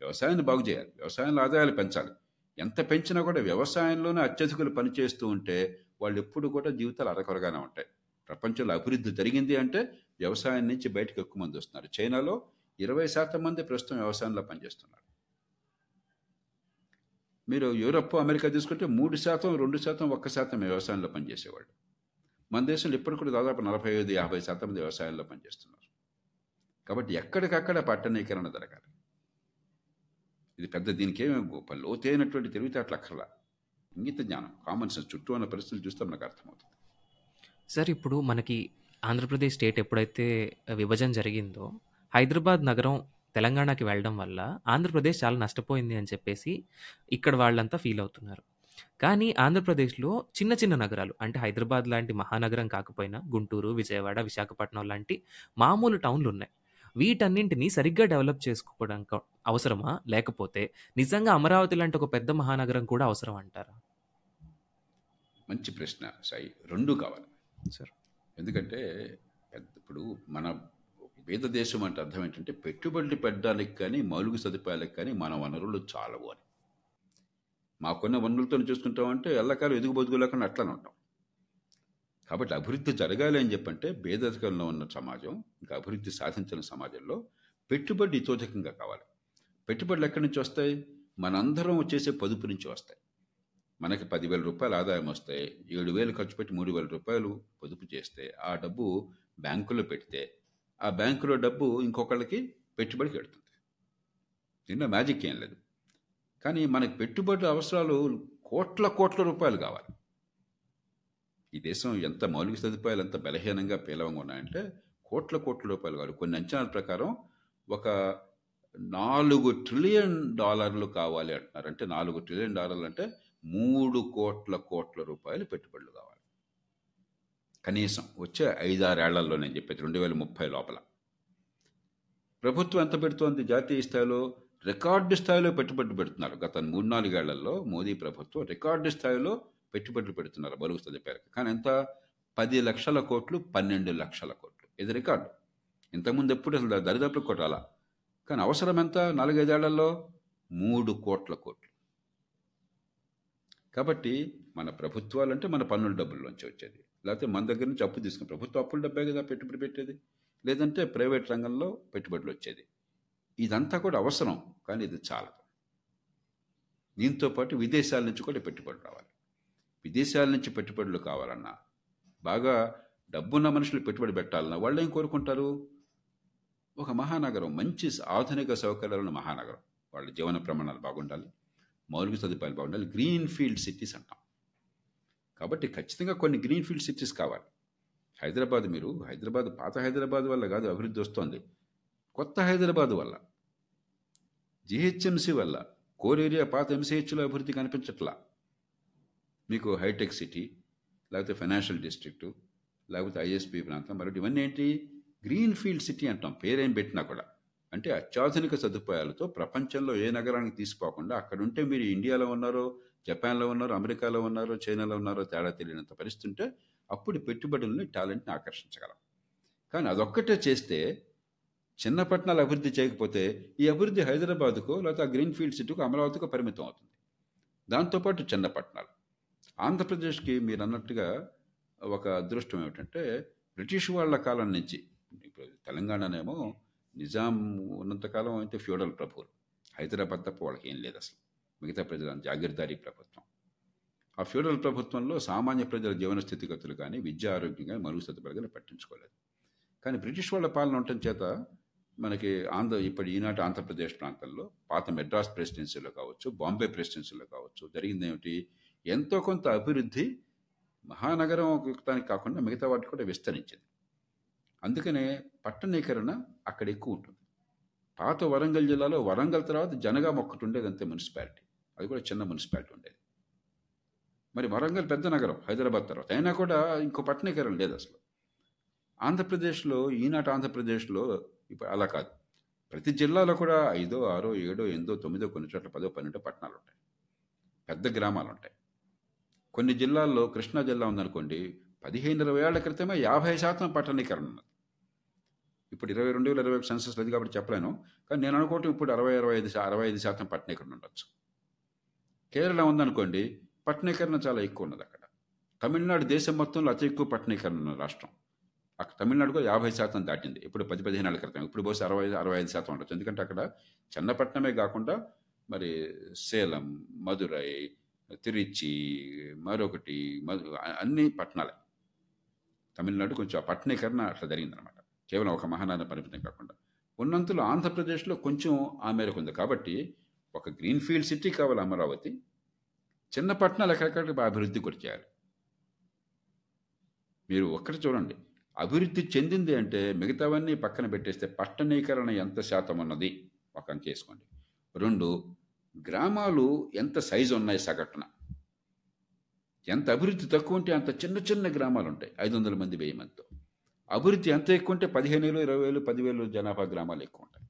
వ్యవసాయాన్ని బాగు చేయాలి. వ్యవసాయంలో ఆదాయాలు పెంచాలి. ఎంత పెంచినా కూడా వ్యవసాయంలోనే అత్యధికులు పనిచేస్తూ ఉంటే వాళ్ళు ఎప్పుడు కూడా జీవితాలు అరకొరగానే ఉంటాయి. ప్రపంచంలో అభివృద్ధి జరిగింది అంటే వ్యవసాయం నుంచి బయటకు ఎక్కువ మంది వస్తున్నారు. చైనాలో ఇరవై శాతం మంది ప్రస్తుతం వ్యవసాయంలో పనిచేస్తున్నారు. మీరు యూరప్ అమెరికా తీసుకుంటే మూడు శాతం రెండు శాతం ఒక్క శాతం వ్యవసాయంలో పనిచేసేవాళ్ళు. మన దేశంలో ఇప్పుడు కూడా దాదాపు నలభై ఐదు యాభై శాతం మంది వ్యవసాయంలో పనిచేస్తున్నారు. కాబట్టి ఎక్కడికక్కడ పట్టణీకరణ జరగాలి. ఇది పెద్ద దీనికి గొప్ప లోతైనటువంటి తెలివితేటలు అక్కర్లా. ఇంగిత జ్ఞానం కామన్ సెన్స్ చుట్టూ ఉన్న పరిస్థితులు చూస్తే మనకు అర్థమవుతుంది. సార్ ఇప్పుడు మనకి ఆంధ్రప్రదేశ్ స్టేట్ ఎప్పుడైతే విభజన జరిగిందో హైదరాబాద్ నగరం తెలంగాణకి వెళ్ళడం వల్ల ఆంధ్రప్రదేశ్ చాలా నష్టపోయింది అని చెప్పేసి ఇక్కడ వాళ్ళంతా ఫీల్ అవుతున్నారు. కానీ ఆంధ్రప్రదేశ్లో చిన్న చిన్న నగరాలు అంటే హైదరాబాద్ లాంటి మహానగరం కాకపోయినా గుంటూరు విజయవాడ విశాఖపట్నం లాంటి మామూలు టౌన్లు ఉన్నాయి వీటన్నింటినీ సరిగ్గా డెవలప్ చేసుకోవడం అవసరమా? లేకపోతే నిజంగా అమరావతి లాంటి ఒక పెద్ద మహానగరం కూడా అవసరం అంటారా? మంచి ప్రశ్న సాయి రెండు కావాలి. సార్. ఎందుకంటే పెద్ద ఇప్పుడు మన బీద దేశం అంటే అర్థం ఏంటంటే పెట్టుబడులు పెట్టడానికి కానీ మౌలిక సదుపాయాలకు కానీ మన వనరులు చాలవు అని. మాకున్న వనరులతో చూసుకుంటామంటే ఎల్లకాలం ఎదుగు లేకుండా అట్లానే ఉంటాం. కాబట్టి అభివృద్ధి జరగాలి అని చెప్పంటే పేదరికంలో ఉన్న సమాజం ఇంకా అభివృద్ధి సాధించిన సమాజంలో పెట్టుబడి ఇతోధికంగా కావాలి. పెట్టుబడులు ఎక్కడి నుంచి వస్తాయి? మనందరం చేసే పొదుపు నుంచి వస్తాయి. మనకి పదివేల రూపాయలు ఆదాయం వస్తాయి ఏడు వేలు ఖర్చు పెట్టి మూడు వేల రూపాయలు పొదుపు చేస్తే ఆ డబ్బు బ్యాంకులో పెడితే ఆ బ్యాంకులో డబ్బు ఇంకొకళ్ళకి పెట్టుబడికి వెళ్తుంది దీనిలో మ్యాజిక్ ఏం లేదు. కానీ మనకి పెట్టుబడి అవసరాలు కోట్ల కోట్ల రూపాయలు కావాలి. ఈ దేశం ఎంత మౌలిక సదుపాయాలు ఎంత బలహీనంగా పేలవంగా ఉన్నాయంటే కోట్ల కోట్ల రూపాయలు కావాలి. కొన్ని అంచనాల ప్రకారం ఒక నాలుగు ట్రిలియన్ డాలర్లు కావాలి అంటున్నారు. అంటే నాలుగు ట్రిలియన్ డాలర్లు అంటే మూడు కోట్ల కోట్ల రూపాయలు పెట్టుబడులు కావాలి. కనీసం వచ్చే ఐదారేళ్ళలో నేను చెప్పేది రెండు వేల ముప్పై లోపల. ప్రభుత్వం ఎంత పెడుతోంది? జాతీయ స్థాయిలో రికార్డు స్థాయిలో పెట్టుబడులు పెడుతున్నారు. గత మూడు నాలుగేళ్ళలో మోదీ ప్రభుత్వం రికార్డు స్థాయిలో పెట్టుబడులు పెడుతున్నారు బలుగు సదుపాయాలకు కానీ ఎంత? పది లక్షల కోట్లు పన్నెండు లక్షల కోట్లు. ఇది రికార్డు. ఇంతకుముందు ఎప్పుడు అసలు దరిదాపులు కొట్టాలా? కానీ అవసరం ఎంత? నాలుగైదేళ్ళలో మూడు కోట్ల కోట్లు. కాబట్టి మన ప్రభుత్వాలు అంటే మన పన్నుల డబ్బుల్లోంచి వచ్చేది. లేకపోతే మన దగ్గర నుంచి అప్పు తీసుకుని ప్రభుత్వ అప్పుల డబ్బే కదా పెట్టుబడి పెట్టేది? లేదంటే ప్రైవేట్ రంగంలో పెట్టుబడులు వచ్చేది. ఇదంతా కూడా అవసరం కానీ ఇది చాలదు. దీంతో పాటు విదేశాల నుంచి కూడా పెట్టుబడులు రావాలి. విదేశాల నుంచి పెట్టుబడులు కావాలన్నా బాగా డబ్బున్న మనుషులు పెట్టుబడి పెట్టాలన్నా వాళ్ళు ఏం కోరుకుంటారు? ఒక మహానగరం మంచి ఆధునిక సౌకర్యాలను మహానగరం. వాళ్ళ జీవన ప్రమాణాలు బాగుండాలి మౌలిక సదుపాయాలు బాగుండాలి గ్రీన్ ఫీల్డ్ సిటీస్ అంటాం. కాబట్టి ఖచ్చితంగా కొన్ని గ్రీన్ ఫీల్డ్ సిటీస్ కావాలి. హైదరాబాద్ మీరు హైదరాబాద్ పాత హైదరాబాద్ వల్ల కాదు అభివృద్ధి వస్తోంది. కొత్త హైదరాబాద్ వల్ల జిహెచ్ఎంసి వల్ల కోర్ ఏరియా పాత ఎంసీహెచ్లో అభివృద్ధి కనిపించట్లా. మీకు హైటెక్ సిటీ లేకపోతే ఫైనాన్షియల్ డిస్ట్రిక్టు లేకపోతే ఐఎస్పి ప్రాంతం మరొకటి ఇవన్నీ ఏంటి? గ్రీన్ ఫీల్డ్ సిటీ అంటాం పేరేం పెట్టినా కూడా. అంటే అత్యాధునిక సదుపాయాలతో ప్రపంచంలో ఏ నగరానికి తీసుకోకుండా అక్కడ ఉంటే మీరు ఇండియాలో ఉన్నారో జపాన్లో ఉన్నారో అమెరికాలో ఉన్నారో చైనాలో ఉన్నారో తేడా తెలియనంత పరిస్థితి ఉంటే అప్పుడు పెట్టుబడుల్ని టాలెంట్ని ఆకర్షించగలం. కానీ అదొక్కటే చేస్తే చిన్న పట్టణాలు అభివృద్ధి చేయకపోతే ఈ అభివృద్ధి హైదరాబాద్కు లేకపోతే గ్రీన్ ఫీల్డ్ సిటీకు అమరావతికో పరిమితం అవుతుంది. దాంతోపాటు చిన్న పట్టణాలు. ఆంధ్రప్రదేశ్కి మీరు అన్నట్టుగా ఒక అదృష్టం ఏమిటంటే బ్రిటిష్ వాళ్ళ కాలం నుంచి ఇప్పుడు తెలంగాణనేమో నిజాం ఉన్నంతకాలం అయితే ఫ్యూడల్ ప్రభువులు. హైదరాబాద్ తప్ప వాళ్ళకి ఏం లేదు అసలు. మిగతా ప్రజల జాగీర్దారీ ప్రభుత్వం. ఆ ఫ్యూడల్ ప్రభుత్వంలో సామాన్య ప్రజల జీవన స్థితిగతులు కానీ విద్యా ఆరోగ్యం కానీ మరుగు సదుపాయాలు పట్టించుకోలేదు. కానీ బ్రిటిష్ వాళ్ళ పాలన ఉండటం చేత మనకి ఆంధ్ర ఇప్పుడు ఈనాటి ఆంధ్రప్రదేశ్ ప్రాంతంలో పాత మెడ్రాస్ ప్రెసిడెన్సీలో కావచ్చు బాంబే ప్రెసిడెన్సీలో కావచ్చు జరిగింది ఏమిటి? ఎంతో కొంత అభివృద్ధి మహానగరం దానికి కాకుండా మిగతా వాటికి కూడా విస్తరించింది. అందుకనే పట్టణీకరణ అక్కడ ఎక్కువ ఉంటుంది. పాత వరంగల్ జిల్లాలో వరంగల్ తర్వాత జనగా ఒక్కటి ఉండేది అంతే మున్సిపాలిటీ. అది కూడా చిన్న మున్సిపాలిటీ ఉండేది. మరి వరంగల్ పెద్ద నగరం హైదరాబాద్ తర్వాత. అయినా కూడా ఇంకో పట్టణీకరణ లేదు అసలు. ఆంధ్రప్రదేశ్లో ఈనాటి ఆంధ్రప్రదేశ్లో ఇప్పుడు అలా కాదు. ప్రతి జిల్లాలో కూడా ఐదో ఆరో ఏడో ఎనిమిదో తొమ్మిదో కొన్ని చోట్ల పదో పన్నెండో పట్టణాలు ఉంటాయి. పెద్ద గ్రామాలు ఉంటాయి. కొన్ని జిల్లాల్లో కృష్ణా జిల్లా ఉందనుకోండి పదిహేను ఇరవై ఏళ్ళ క్రితమే యాభై శాతం పట్టణీకరణ ఉన్నది. ఇప్పుడు ఇరవై రెండు వేల ఇరవై సెన్సస్ లేదు కాబట్టి చెప్పలేను. కానీ నేను అనుకోవటం ఇప్పుడు అరవై అరవై ఐదు అరవై ఐదు శాతం పట్టణీకరణ ఉండొచ్చు. కేరళ ఉందనుకోండి పట్టణీకరణ చాలా ఎక్కువ ఉన్నది అక్కడ. తమిళనాడు దేశం మొత్తంలో అతి ఎక్కువ పట్టణీకరణ ఉన్న రాష్ట్రం. అక్కడ తమిళనాడుకు యాభై శాతం దాటింది. ఇప్పుడు పది పదిహేను ఏళ్ళ క్రితం. ఇప్పుడు బహుశా అరవై అరవై ఐదు శాతం ఉండొచ్చు. ఎందుకంటే అక్కడ చిన్నపట్నమే కాకుండా మరి సేలం మదురై తిరుచి మరొకటి మధు అన్ని పట్టణాలే తమిళనాడు కొంచెం ఆ పట్టణీకరణ అట్లా జరిగిందనమాట. కేవలం ఒక మహానగర పరిమితం కాకుండా. ఉన్నంతలో ఆంధ్రప్రదేశ్లో కొంచెం ఆ మేరకు ఉంది. కాబట్టి ఒక గ్రీన్ఫీల్డ్ సిటీ కావాలి అమరావతి. చిన్న పట్టణాలు ఎక్కడెక్కడ అభివృద్ధి కూడా చేయాలి మీరు ఒక్కటి చూడండి. అభివృద్ధి చెందింది అంటే మిగతావన్నీ పక్కన పెట్టేస్తే పట్టణీకరణ ఎంత శాతం ఉన్నది? ఒక అంక వేసుకోండి. రెండు గ్రామాలు ఎంత సైజు ఉన్నాయి సగటున? ఎంత అభివృద్ధి తక్కువ ఉంటే అంత చిన్న చిన్న గ్రామాలు ఉంటాయి. ఐదు వందల మంది వెయ్యి మందితో. అభివృద్ధి ఎంత ఎక్కువ ఉంటే పదిహేను వేలు ఇరవై వేలు పదివేలు జనాభా గ్రామాలు ఎక్కువ ఉంటాయి.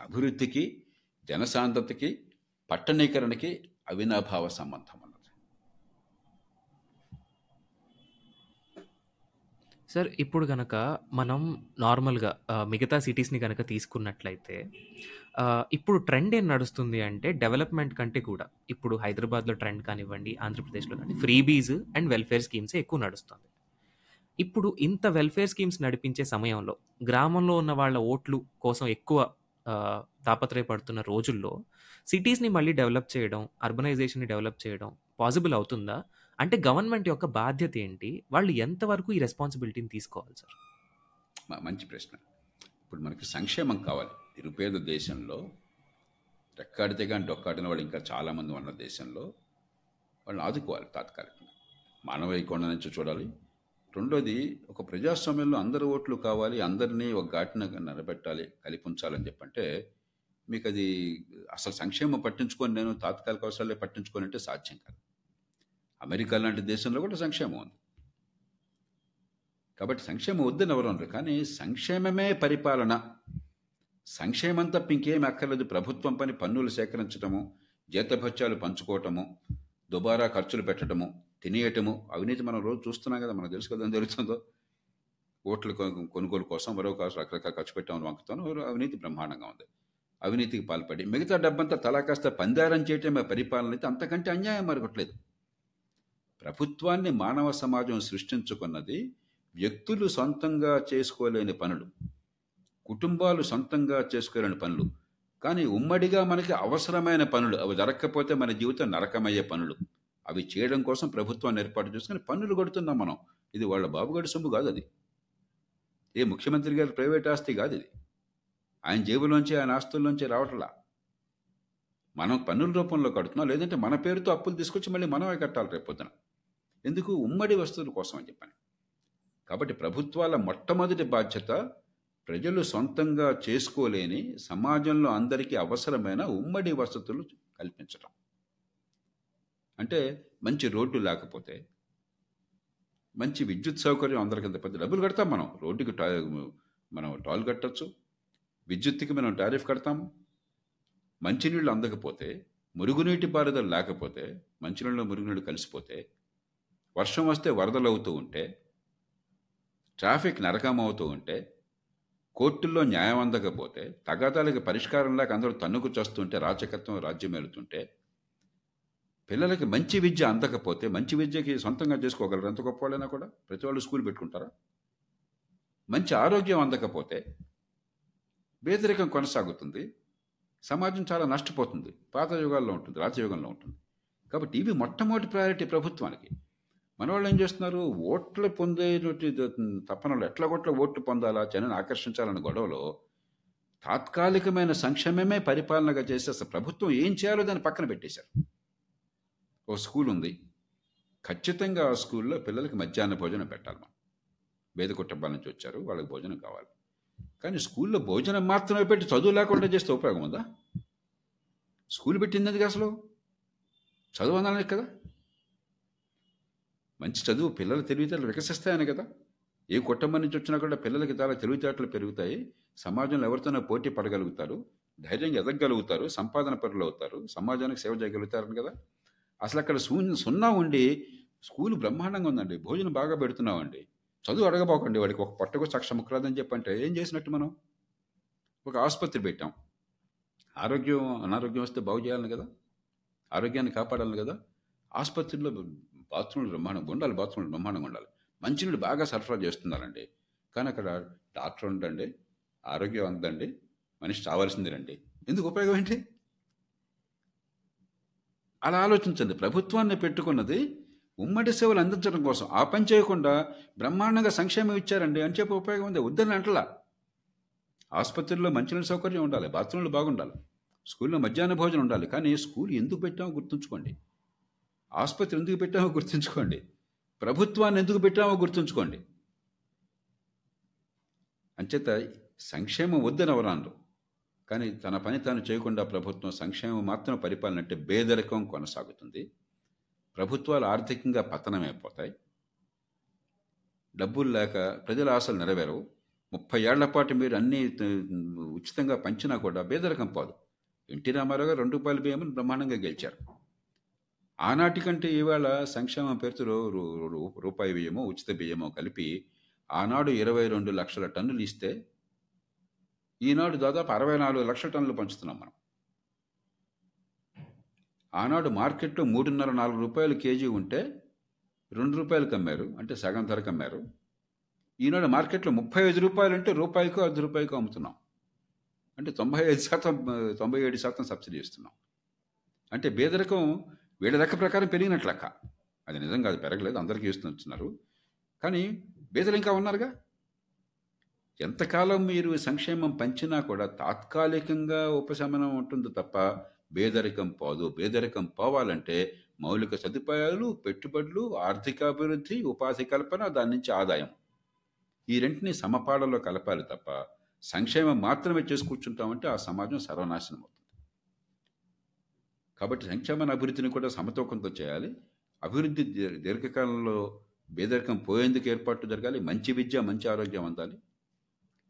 అభివృద్ధికి జనసాంద్రతకి పట్టణీకరణకి అవినాభావ సంబంధం ఉన్నది. సార్ ఇప్పుడు కనుక మనం నార్మల్గా మిగతా సిటీస్ని కనుక తీసుకున్నట్లయితే ఇప్పుడు ట్రెండ్ ఏం నడుస్తుంది అంటే డెవలప్మెంట్ కంటే కూడా ఇప్పుడు హైదరాబాద్లో ట్రెండ్ కానివ్వండి ఆంధ్రప్రదేశ్లో కానీ ఫ్రీబీస్ అండ్ వెల్ఫేర్ స్కీమ్స్ ఎక్కువ నడుస్తుంది. ఇప్పుడు ఇంత వెల్ఫేర్ స్కీమ్స్ నడిపించే సమయంలో గ్రామంలో ఉన్న వాళ్ళ ఓట్లు కోసం ఎక్కువ తాపత్రయపడుతున్న రోజుల్లో సిటీస్ని మళ్ళీ డెవలప్ చేయడం అర్బనైజేషన్ని డెవలప్ చేయడం పాసిబుల్ అవుతుందా? అంటే గవర్నమెంట్ యొక్క బాధ్యత ఏంటి? వాళ్ళు ఎంతవరకు ఈ రెస్పాన్సిబిలిటీని తీసుకోవాలి సార్? మంచి ప్రశ్న. ఇప్పుడు మనకి సంక్షేమం కావాలి. నిరుపేద దేశంలో రెక్కాడితే కానీ డొక్కాడిన వాళ్ళు ఇంకా చాలామంది ఉన్న దేశంలో వాళ్ళని ఆదుకోవాలి తాత్కాలికంగా. మానవ కోణం నుంచి చూడాలి. రెండోది ఒక ప్రజాస్వామ్యంలో అందరి ఓట్లు కావాలి అందరినీ ఒక ఘాటిన నిలబెట్టాలి కలిపి ఉంచాలని చెప్పంటే మీకు అది అసలు సంక్షేమం పట్టించుకొని నేను తాత్కాలిక అవసరాలే పట్టించుకొని అంటే సాధ్యం కాదు. అమెరికా లాంటి దేశంలో కూడా సంక్షేమం ఉంది. కాబట్టి సంక్షేమం వద్దని ఎవరు అనరు కానీ సంక్షేమమే పరిపాలన. సంక్షేమం తప్ప ఇంకేం అక్కర్లేదు. ప్రభుత్వం పని పన్నులు సేకరించడము జీతభత్యాలు పంచుకోవటము దుబారా ఖర్చులు పెట్టడము తినేయటము. అవినీతి మనం రోజు చూస్తున్నాం కదా మనకు తెలుసు కదా జరుగుతుందో. ఓట్ల కొనుగోలు కోసం మరో రకరకాల ఖర్చు పెట్టామని వంకుతాను అవినీతి బ్రహ్మాండంగా ఉంది. అవినీతికి పాల్పడి మిగతా డబ్బంతా తలా కాస్త పందారం చేయటమే పరిపాలన అయితే అంతకంటే అన్యాయం మరొకట్లేదు. ప్రభుత్వాన్ని మానవ సమాజం సృష్టించుకున్నది వ్యక్తులు సొంతంగా చేసుకోలేని పనులు కుటుంబాలు సొంతంగా చేసుకోలేని పనులు కానీ ఉమ్మడిగా మనకి అవసరమైన పనులు అవి జరగకపోతే మన జీవితం నరకమయ్యే పనులు. అవి చేయడం కోసం ప్రభుత్వాన్ని ఏర్పాటు చేసుకుని పన్నులు కొడుతున్నాం మనం. ఇది వాళ్ళ బాబుగాడి సొమ్ము కాదు అది. ఏ ముఖ్యమంత్రి గారి ప్రైవేట్ ఆస్తి కాదు ఇది. ఆయన జేబులోంచి ఆయన ఆస్తుల్లోంచి రావట్లా. మనం పన్నుల రూపంలో కడుతున్నాం లేదంటే మన పేరుతో అప్పులు తీసుకొచ్చి మళ్ళీ మనమే కట్టాలి రేపు పొద్దున. ఎందుకు? ఉమ్మడి వస్తువుల కోసం అని చెప్పాను. కాబట్టి ప్రభుత్వాల మొట్టమొదటి బాధ్యత ప్రజలు సొంతంగా చేసుకోలేని సమాజంలో అందరికీ అవసరమైన ఉమ్మడి వసతులు కల్పించడం అంటే మంచి రోడ్డు లేకపోతే మంచి విద్యుత్ సౌకర్యం అందరికంత పెద్ద డబ్బులు కడతాం మనం. రోడ్డుకి టా మనం టాల్ కట్టచ్చు. విద్యుత్తుకి మనం టారిఫ్ కడతాము. మంచినీళ్ళు అందకపోతే మురుగునీటి పారుదల లేకపోతే మంచినీళ్ళు మురుగునీళ్ళు కలిసిపోతే వర్షం వస్తే వరదలు అవుతూ ఉంటే ట్రాఫిక్ నరకం అవుతూ ఉంటే కోర్టుల్లో న్యాయం అందకపోతే తగాదాలకి పరిష్కారం లేక అందరూ తన్నుకు చేస్తుంటే రాచకత్వం రాజ్యం వెళుతుంటే పిల్లలకి మంచి విద్య అందకపోతే మంచి విద్యకి సొంతంగా చేసుకోగలరు. ఎంత గొప్పవాళ్ళైనా కూడా? ప్రతి వాళ్ళు స్కూల్ పెట్టుకుంటారా? మంచి ఆరోగ్యం అందకపోతే పేదరికం కొనసాగుతుంది. సమాజం చాలా నష్టపోతుంది. పాత యుగాల్లో ఉంటుంది రాజయుగంలో ఉంటుంది. కాబట్టి ఇవి మొట్టమొదటి ప్రయారిటీ ప్రభుత్వానికి. మన వాళ్ళు ఏం చేస్తున్నారు? ఓట్లు పొందేటువంటి తపనలు ఎట్లా కొట్ల ఓట్లు పొందాలా? జనాన్ని ఆకర్షించాలన్న గొడవలో తాత్కాలికమైన సంక్షేమమే పరిపాలనగా చేసి అసలు ప్రభుత్వం ఏం చేయాలో దాన్ని పక్కన పెట్టేశారు. ఓ స్కూల్ ఉంది. ఖచ్చితంగా ఆ స్కూల్లో పిల్లలకి మధ్యాహ్న భోజనం పెట్టాలి మనం. వేద కుటుంబాల నుంచి వచ్చారు వాళ్ళకి భోజనం కావాలి. కానీ స్కూల్లో భోజనం మాత్రమే పెట్టి చదువు లేకుండా చేస్తే ఉపయోగం ఉందా? స్కూల్ పెట్టింది అది అసలు? చదువు అనాలి కదా. మంచి చదువు పిల్లల తెలివితేటలు వికసిస్తాయని కదా. ఏ కుటుంబం నుంచి వచ్చినా కూడా పిల్లలకి చాలా తెలివితేటలు పెరుగుతాయి. సమాజంలో ఎవరితోనో పోటీ పడగలుగుతారు. ధైర్యంగా ఎదగలుగుతారు. సంపాదన పరులు అవుతారు. సమాజానికి సేవ చేయగలుగుతారని కదా. అసలు అక్కడ శూన్య సున్నా ఉండి స్కూల్ బ్రహ్మాండంగా ఉందండి. భోజనం బాగా పెడుతున్నామండి. చదువు అడగబోకండి వాడికి. ఒక పట్టకు సక్ష ముక్కరాదని చెప్పంటే ఏం చేసినట్టు మనం? ఒక ఆసుపత్రి పెట్టాం. ఆరోగ్యం అనారోగ్యం వస్తే బాగు చేయాలని కదా? ఆరోగ్యాన్ని కాపాడాలి కదా? ఆసుపత్రిలో బాత్రూమ్లు బ్రహ్మాండంగా ఉండాలి. బాత్రూమ్లు బ్రహ్మాండంగా ఉండాలి. మంచినీళ్ళు బాగా సరఫరా చేస్తున్నారండి. కానీ అక్కడ డాక్టర్ ఉండండి ఆరోగ్యం ఉందండి మనిషి రావాల్సిందేనండి ఎందుకు ఉపయోగం ఏంటి? అలా ఆలోచించండి. ప్రభుత్వాన్ని పెట్టుకున్నది ఉమ్మడి సేవలు అందించడం కోసం. ఆ పని చేయకుండా బ్రహ్మాండంగా సంక్షేమం ఇచ్చారండి అని చెప్పి ఉపయోగం ఉంది. వద్దని అంటలా. ఆసుపత్రిలో మంచినీళ్ళ సౌకర్యం ఉండాలి బాత్రూంలు బాగుండాలి స్కూల్లో మధ్యాహ్న భోజనం ఉండాలి. కానీ స్కూల్ ఎందుకు పెట్టామో గుర్తుంచుకోండి. ఆసుపత్రి ఎందుకు పెట్టామో గుర్తుంచుకోండి. ప్రభుత్వాన్ని ఎందుకు పెట్టామో గుర్తుంచుకోండి. అంచేత సంక్షేమం వద్దని ఎవరన్నారు కానీ తన పని తాను చేయకుండా ప్రభుత్వం సంక్షేమం మాత్రం పరిపాలన అంటే కొనసాగుతుంది. ప్రభుత్వాలు ఆర్థికంగా పతనమైపోతాయి. డబ్బులు లేక ప్రజల ఆశలు నెరవేరవు. ముప్పై ఏళ్ళ పాటు మీరు అన్నీ ఉచితంగా పంచినా కూడా బేదరికం పోదు. ఎన్టీ రామారావు గారు రెండు రూపాయల బియ్యమని బ్రహ్మాండంగా గెలిచారు. ఆనాటి కంటే ఇవాళ సంక్షేమం పేరుతో రూ- రూ- రూపాయి బియ్యమో ఉచిత బియ్యమో కలిపి ఆనాడు ఇరవై రెండు లక్షల టన్నులు ఇస్తే ఈనాడు దాదాపు అరవై నాలుగు లక్షల టన్నులు పంచుతున్నాం మనం. ఆనాడు మార్కెట్లో మూడున్నర నాలుగు రూపాయలు కేజీ ఉంటే రెండు రూపాయలకు అమ్మారు అంటే సగం ధరకు అమ్మారు ఈనాడు మార్కెట్లో ముప్పై ఐదు రూపాయలు అంటే రూపాయికో అర్ధ రూపాయలకు అమ్ముతున్నాం. అంటే తొంభై ఐదు శాతం తొంభై ఏడు శాతం సబ్సిడీ ఇస్తున్నాం. అంటే పేదరికం వీళ్ళ లెక్క ప్రకారం పెరిగినట్లు అది నిజం కాదు పెరగలేదు అందరికీ ఇస్తున్నారు. కానీ బేదలు ఇంకా ఉన్నారుగా? ఎంతకాలం మీరు సంక్షేమం పంచినా కూడా తాత్కాలికంగా ఉపశమనం ఉంటుంది తప్ప పేదరికం పోదు. పేదరికం పోవాలంటే మౌలిక సదుపాయాలు పెట్టుబడులు ఆర్థికాభివృద్ధి ఉపాధి కల్పన దాని నుంచి ఆదాయం. ఈ రెంటిని సమపాడలో కలపాలి తప్ప సంక్షేమం మాత్రమే చేసుకూర్చుంటామంటే ఆ సమాజం సర్వనాశనం అవుతుంది. కాబట్టి సంక్షేమ అభివృద్ధిని కూడా సమతూకంతో చేయాలి. అభివృద్ధి దీర్ఘకాలంలో పేదరికం పోయేందుకు ఏర్పాటు జరగాలి. మంచి విద్య మంచి ఆరోగ్యం అందాలి.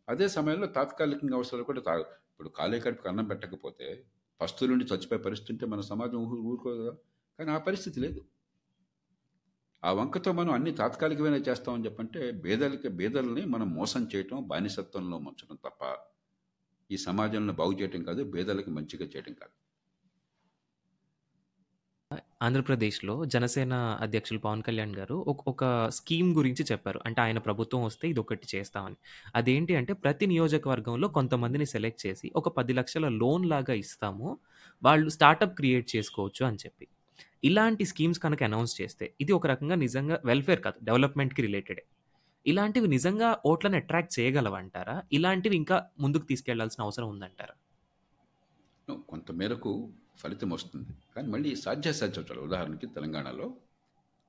అదే సమయంలో తాత్కాలికంగా అవసరాలు కూడా తాగు. ఇప్పుడు ఖాళీ కడుపుకి అన్నం పెట్టకపోతే పస్తుల నుండి చచ్చిపోయే పరిస్థితి ఉంటే మన సమాజం ఊరు ఊరుకోదు కానీ ఆ పరిస్థితి లేదు. ఆ వంకతో మనం అన్ని తాత్కాలికమైన చేస్తామని చెప్పంటే బేదలకి బేదల్ని మనం మోసం చేయటం బానిసత్వంలో ముంచడం తప్ప ఈ సమాజంలో బాగు చేయటం కాదు బేదలకి మంచిగా చేయటం కాదు. ఆంధ్రప్రదేశ్లో జనసేన అధ్యక్షులు పవన్ కళ్యాణ్ గారు ఒక ఒక స్కీమ్ గురించి చెప్పారు. అంటే ఆయన ప్రభుత్వం వస్తే ఇది ఒకటి చేస్తామని. అదేంటి అంటే ప్రతి నియోజకవర్గంలో కొంతమందిని సెలెక్ట్ చేసి ఒక పది లక్షల లోన్ లాగా ఇస్తాము. వాళ్ళు స్టార్టప్ క్రియేట్ చేసుకోవచ్చు అని చెప్పి. ఇలాంటి స్కీమ్స్ కనుక అనౌన్స్ చేస్తే ఇది ఒక రకంగా నిజంగా వెల్ఫేర్ కాదు డెవలప్మెంట్కి రిలేటెడే. ఇలాంటివి నిజంగా ఓట్లను అట్రాక్ట్ చేయగలవంటారా? ఇలాంటివి ఇంకా ముందుకు తీసుకెళ్ళాల్సిన అవసరం ఉందంటారా? కొంత మేరకు ఫలితం వస్తుంది. కానీ మళ్ళీ సాధ్యాసాధ్యం చూడాలి ఉదాహరణకి తెలంగాణలో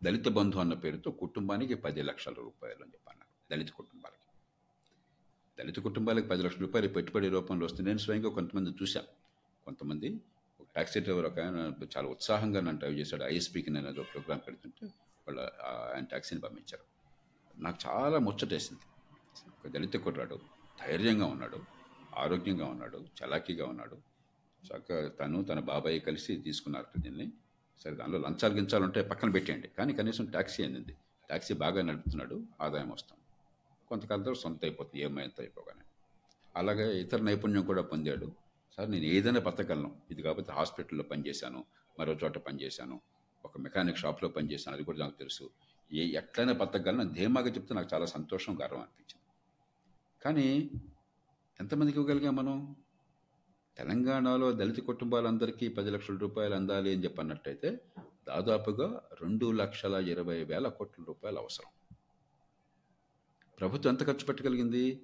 దళిత బంధు అన్న పేరుతో కుటుంబానికి పది లక్షల రూపాయలు అని చెప్పన్నారు దళిత కుటుంబాలకి. దళిత కుటుంబాలకు పది లక్షల రూపాయలు పెట్టుబడి రూపంలో వస్తుంది నేను స్వయంగా కొంతమంది చూశాను. కొంతమంది ఒక టాక్సీ డ్రైవర్ ఒక ఆయన చాలా ఉత్సాహంగా నన్ను డ్రైవ్ చేశాడు. ఐఎస్పీకి నేను ఏదో ప్రోగ్రామ్ పెడుతుంటే వాళ్ళు ఆయన టాక్సీని పంపించారు. నాకు చాలా ముచ్చటేసింది. ఒక దళిత కుర్రాడు ధైర్యంగా ఉన్నాడు ఆరోగ్యంగా ఉన్నాడు చలాకీగా ఉన్నాడు. చక్క తను తన బాబాయ్ కలిసి తీసుకున్నారు దీన్ని. సరే దానిలో లంచాలు గించాలు ఉంటే పక్కన పెట్టేయండి. కానీ కనీసం ట్యాక్సీ అయింది ట్యాక్సీ బాగా నడుపుతున్నాడు ఆదాయం వస్తాం కొంతకాలం తర్వాత సొంత అయిపోతుంది ఈఎంఐ అయిపోగానే. అలాగే ఇతర నైపుణ్యం కూడా పొందాడు. సార్ నేను ఏదైనా బతకగలను. ఇది కాకపోతే హాస్పిటల్లో పనిచేశాను మరో చోట పనిచేశాను ఒక మెకానిక్ షాప్లో పనిచేశాను అది కూడా నాకు తెలుసు. ఏ ఎట్లయినా బతకగలను ధీమాగా చెప్తే నాకు చాలా సంతోషం గర్వం అనిపించింది. కానీ ఎంతమందికి ఇవ్వగలిగాం మనం? తెలంగాణలో దళిత కుటుంబాలందరికీ పది లక్షల రూపాయలు అందాలి అని చెప్పన్నట్టయితే దాదాపుగా రెండు లక్షల ఇరవై వేల కోట్ల రూపాయలు అవసరం. ప్రభుత్వం ఎంత ఖర్చు పెట్టగలిగింది?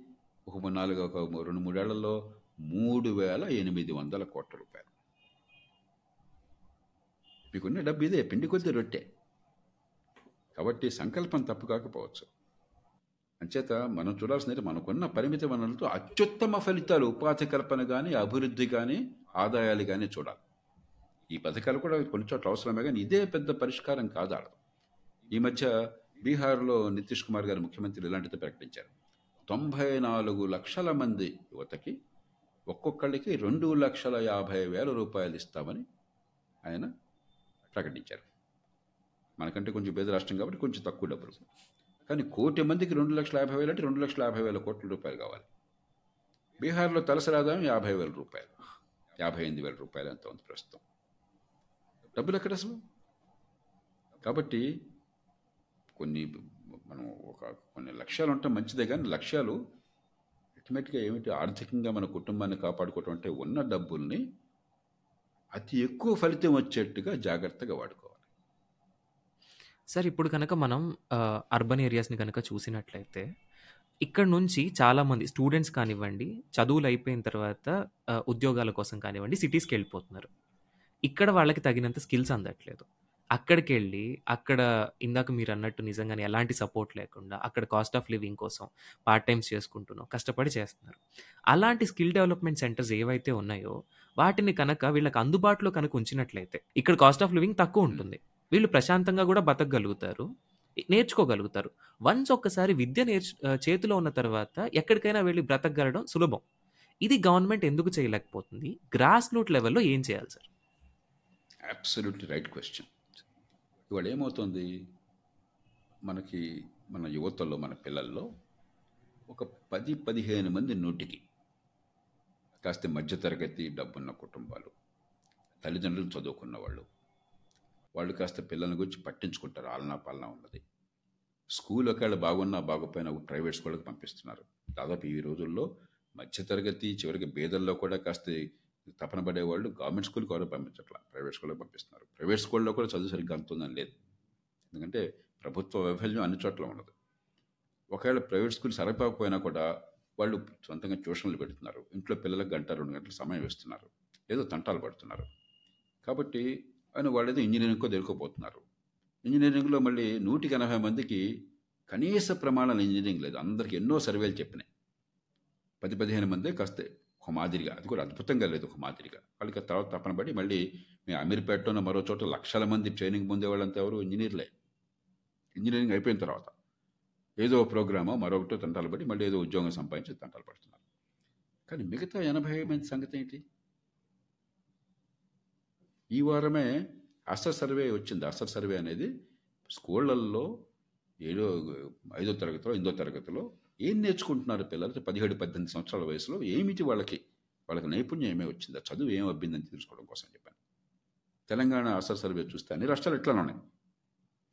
ఒక నాలుగు ఒక రెండు మూడేళ్ళలో మూడు వేల ఎనిమిది వందల కోట్ల రూపాయలు. మీకున్న డబ్బు ఇదే పిండి కొద్ది రొట్టె. కాబట్టి సంకల్పం తప్పు కాకపోవచ్చు. అంచేత మనం చూడాల్సింది మనకున్న పరిమిత వనరులతో అత్యుత్తమ ఫలితాలు ఉపాధి కల్పన కానీ అభివృద్ధి కానీ ఆదాయాలు కానీ చూడాలి. ఈ పథకాలు కూడా కొన్ని చోట్ల అవసరమే కానీ ఇదే పెద్ద పరిష్కారం కాదాడదు ఈ మధ్య బీహార్లో నితీష్ కుమార్ గారు ముఖ్యమంత్రి ఇలాంటిది ప్రకటించారు. తొంభై నాలుగు లక్షల మంది యువతకి ఒక్కొక్కళ్ళకి రెండు లక్షల యాభై వేల రూపాయలు ఇస్తామని ఆయన ప్రకటించారు. మనకంటే కొంచెం పేద రాష్ట్రం కాబట్టి కొంచెం తక్కువ డబ్బులు. కానీ కోటి మందికి రెండు లక్షల యాభై వేలు అంటే రెండు లక్షల యాభై వేల కోట్ల రూపాయలు కావాలి. బీహార్లో తలసరి ఆదాయం యాభై వేల రూపాయలు. యాభై ఎనిమిది వేల రూపాయలు ఎంత ఉంది ప్రస్తుతం. డబ్బులు ఎక్కడ అసలు? కాబట్టి కొన్ని మనం ఒక కొన్ని లక్ష్యాలు ఉంటే మంచిదే కానీ లక్ష్యాలు అల్టిమేట్గా ఏమిటి? ఆర్థికంగా మన కుటుంబాన్ని కాపాడుకోవటం అంటే ఉన్న డబ్బుల్ని అతి ఎక్కువ ఫలితం వచ్చేట్టుగా జాగ్రత్తగా వాడుకోవాలి. సార్ ఇప్పుడు కనుక మనం ఆహ్, అర్బన్ ఏరియాస్‌ని గనక చూసినట్లయితే, ఇక్కడ నుంచి చాలామంది స్టూడెంట్స్ కానివ్వండి, చదువులు అయిపోయిన తర్వాత ఆహ్, ఉద్యోగాల కోసం కానివ్వండి సిటీస్‌కెళ్ళిపోతున్నారు. ఇక్కడ వాళ్ళకి తగినంత స్కిల్స్ అందట్లేదు. అక్కడికెళ్ళి, అక్కడ ఇందాక మీరన్నట్టు నిజంగానే ఎలాంటి సపోర్ట్ లేకుండా, అక్కడ కాస్ట్ ఆఫ్ లివింగ్ కోసం పార్ట్ టైమ్స్ చేసుకుంటూనో కష్టపడి చేస్తున్నారు. అలాంటి స్కిల్ డెవలప్‌మెంట్ సెంటర్స్ ఏవైతే ఉన్నాయో, వాటిని కనుక వీళ్ళకి అందుబాటులో కనుక ఉంచినట్లయితే, ఇక్కడ కాస్ట్ ఆఫ్ లివింగ్ తక్కువుంటుంది. వీళ్ళు ప్రశాంతంగా కూడా బతకగలుగుతారు. నేర్చుకోగలుగుతారు. వన్స్ ఒక్కసారి విద్య నేర్చు చేతిలో ఉన్న తర్వాత ఎక్కడికైనా వెళ్ళి బ్రతకగలడం సులభం. ఇది గవర్నమెంట్ ఎందుకు చేయలేకపోతుంది? గ్రాస్ రూట్ లెవెల్‌లో ఏం చేయాలి సార్? Absolutely right question. ఇవాళ ఏమవుతుంది? మనకి మన యువతలో, మన పిల్లల్లో ఒక 10, 15 మంది నూటికి కాస్త మధ్యతరగతి డబ్బున్న కుటుంబాలు, తల్లిదండ్రులు చదువుకున్న వాళ్ళు, వాళ్ళు కాస్త పిల్లల గురించి పట్టించుకుంటారు. ఆలనా పాలనా ఉన్నది. స్కూల్ ఒకవేళ బాగున్నా బాగోపోయినా ప్రైవేట్ స్కూళ్ళకి పంపిస్తున్నారు. దాదాపు ఈ రోజుల్లో మధ్యతరగతి చివరికి బీదల్లో కూడా కాస్త తపన పడేవాళ్ళు గవర్నమెంట్ స్కూల్కి ఎవరు పంపించట్లా ప్రైవేట్ స్కూల్కి పంపిస్తున్నారు. ప్రైవేట్ స్కూల్లో కూడా చదువు సరిగ్గా అందుతుందని లేదు. ఎందుకంటే ప్రభుత్వ వైఫల్యం అన్ని చోట్ల ఉండదు ఒకవేళ ప్రైవేట్ స్కూల్ సరిపోకపోయినా కూడా వాళ్ళు సొంతంగా ట్యూషన్లు పెడుతున్నారు. ఇంట్లో పిల్లలకు గంట, రెండు గంటల సమయం ఇస్తున్నారు. ఏదో తంటాలు పడుతున్నారు. కాబట్టి ఆయన వాళ్ళేదో ఇంజనీరింగ్కో దేనికోపోతున్నారు. ఇంజనీరింగ్లో మళ్ళీ 180 మందికి కనీస ప్రమాణాలు ఇంజనీరింగ్ లేదు. అందరికి ఎన్నో సర్వేలు చెప్పినాయి. 10, 15 మందే కాస్త ఒక మాదిరిగా అది కూడా అద్భుతంగా లేదు ఒక మాదిరిగా. వాళ్ళకి తర్వాత తపన పడి మళ్ళీ మీ అమీర్పేటలోనో మరో చోట లక్షల మంది ట్రైనింగ్ పొందేవాళ్ళంతా ఎవరు ఇంజనీర్లే ఇంజనీరింగ్ అయిపోయిన తర్వాత ఏదో ప్రోగ్రామో మరొకటో తంటాలు పడి మళ్ళీ ఏదో ఉద్యోగం సంపాదించి తంటాలు పడుతున్నారు. కానీ మిగతా 80 మంది సంగతి ఏంటి? ఈ వారమే అసర్ సర్వే వచ్చింది. అసర్ సర్వే అనేది స్కూళ్ళల్లో ఏడో ఐదో తరగతిలో, ఎనిమిదో తరగతిలో ఏం నేర్చుకుంటున్నారు పిల్లలు 17, 18 సంవత్సరాల వయసులో ఏమిటి వాళ్ళకి వాళ్ళకి నైపుణ్యం ఏమే వచ్చిందా? చదువు ఏం అబ్బిందని తెలుసుకోవడం కోసం చెప్పాను. తెలంగాణ అసర్ సర్వే చూస్తే అన్ని రాష్ట్రాలు ఎట్లా ఉన్నాయి.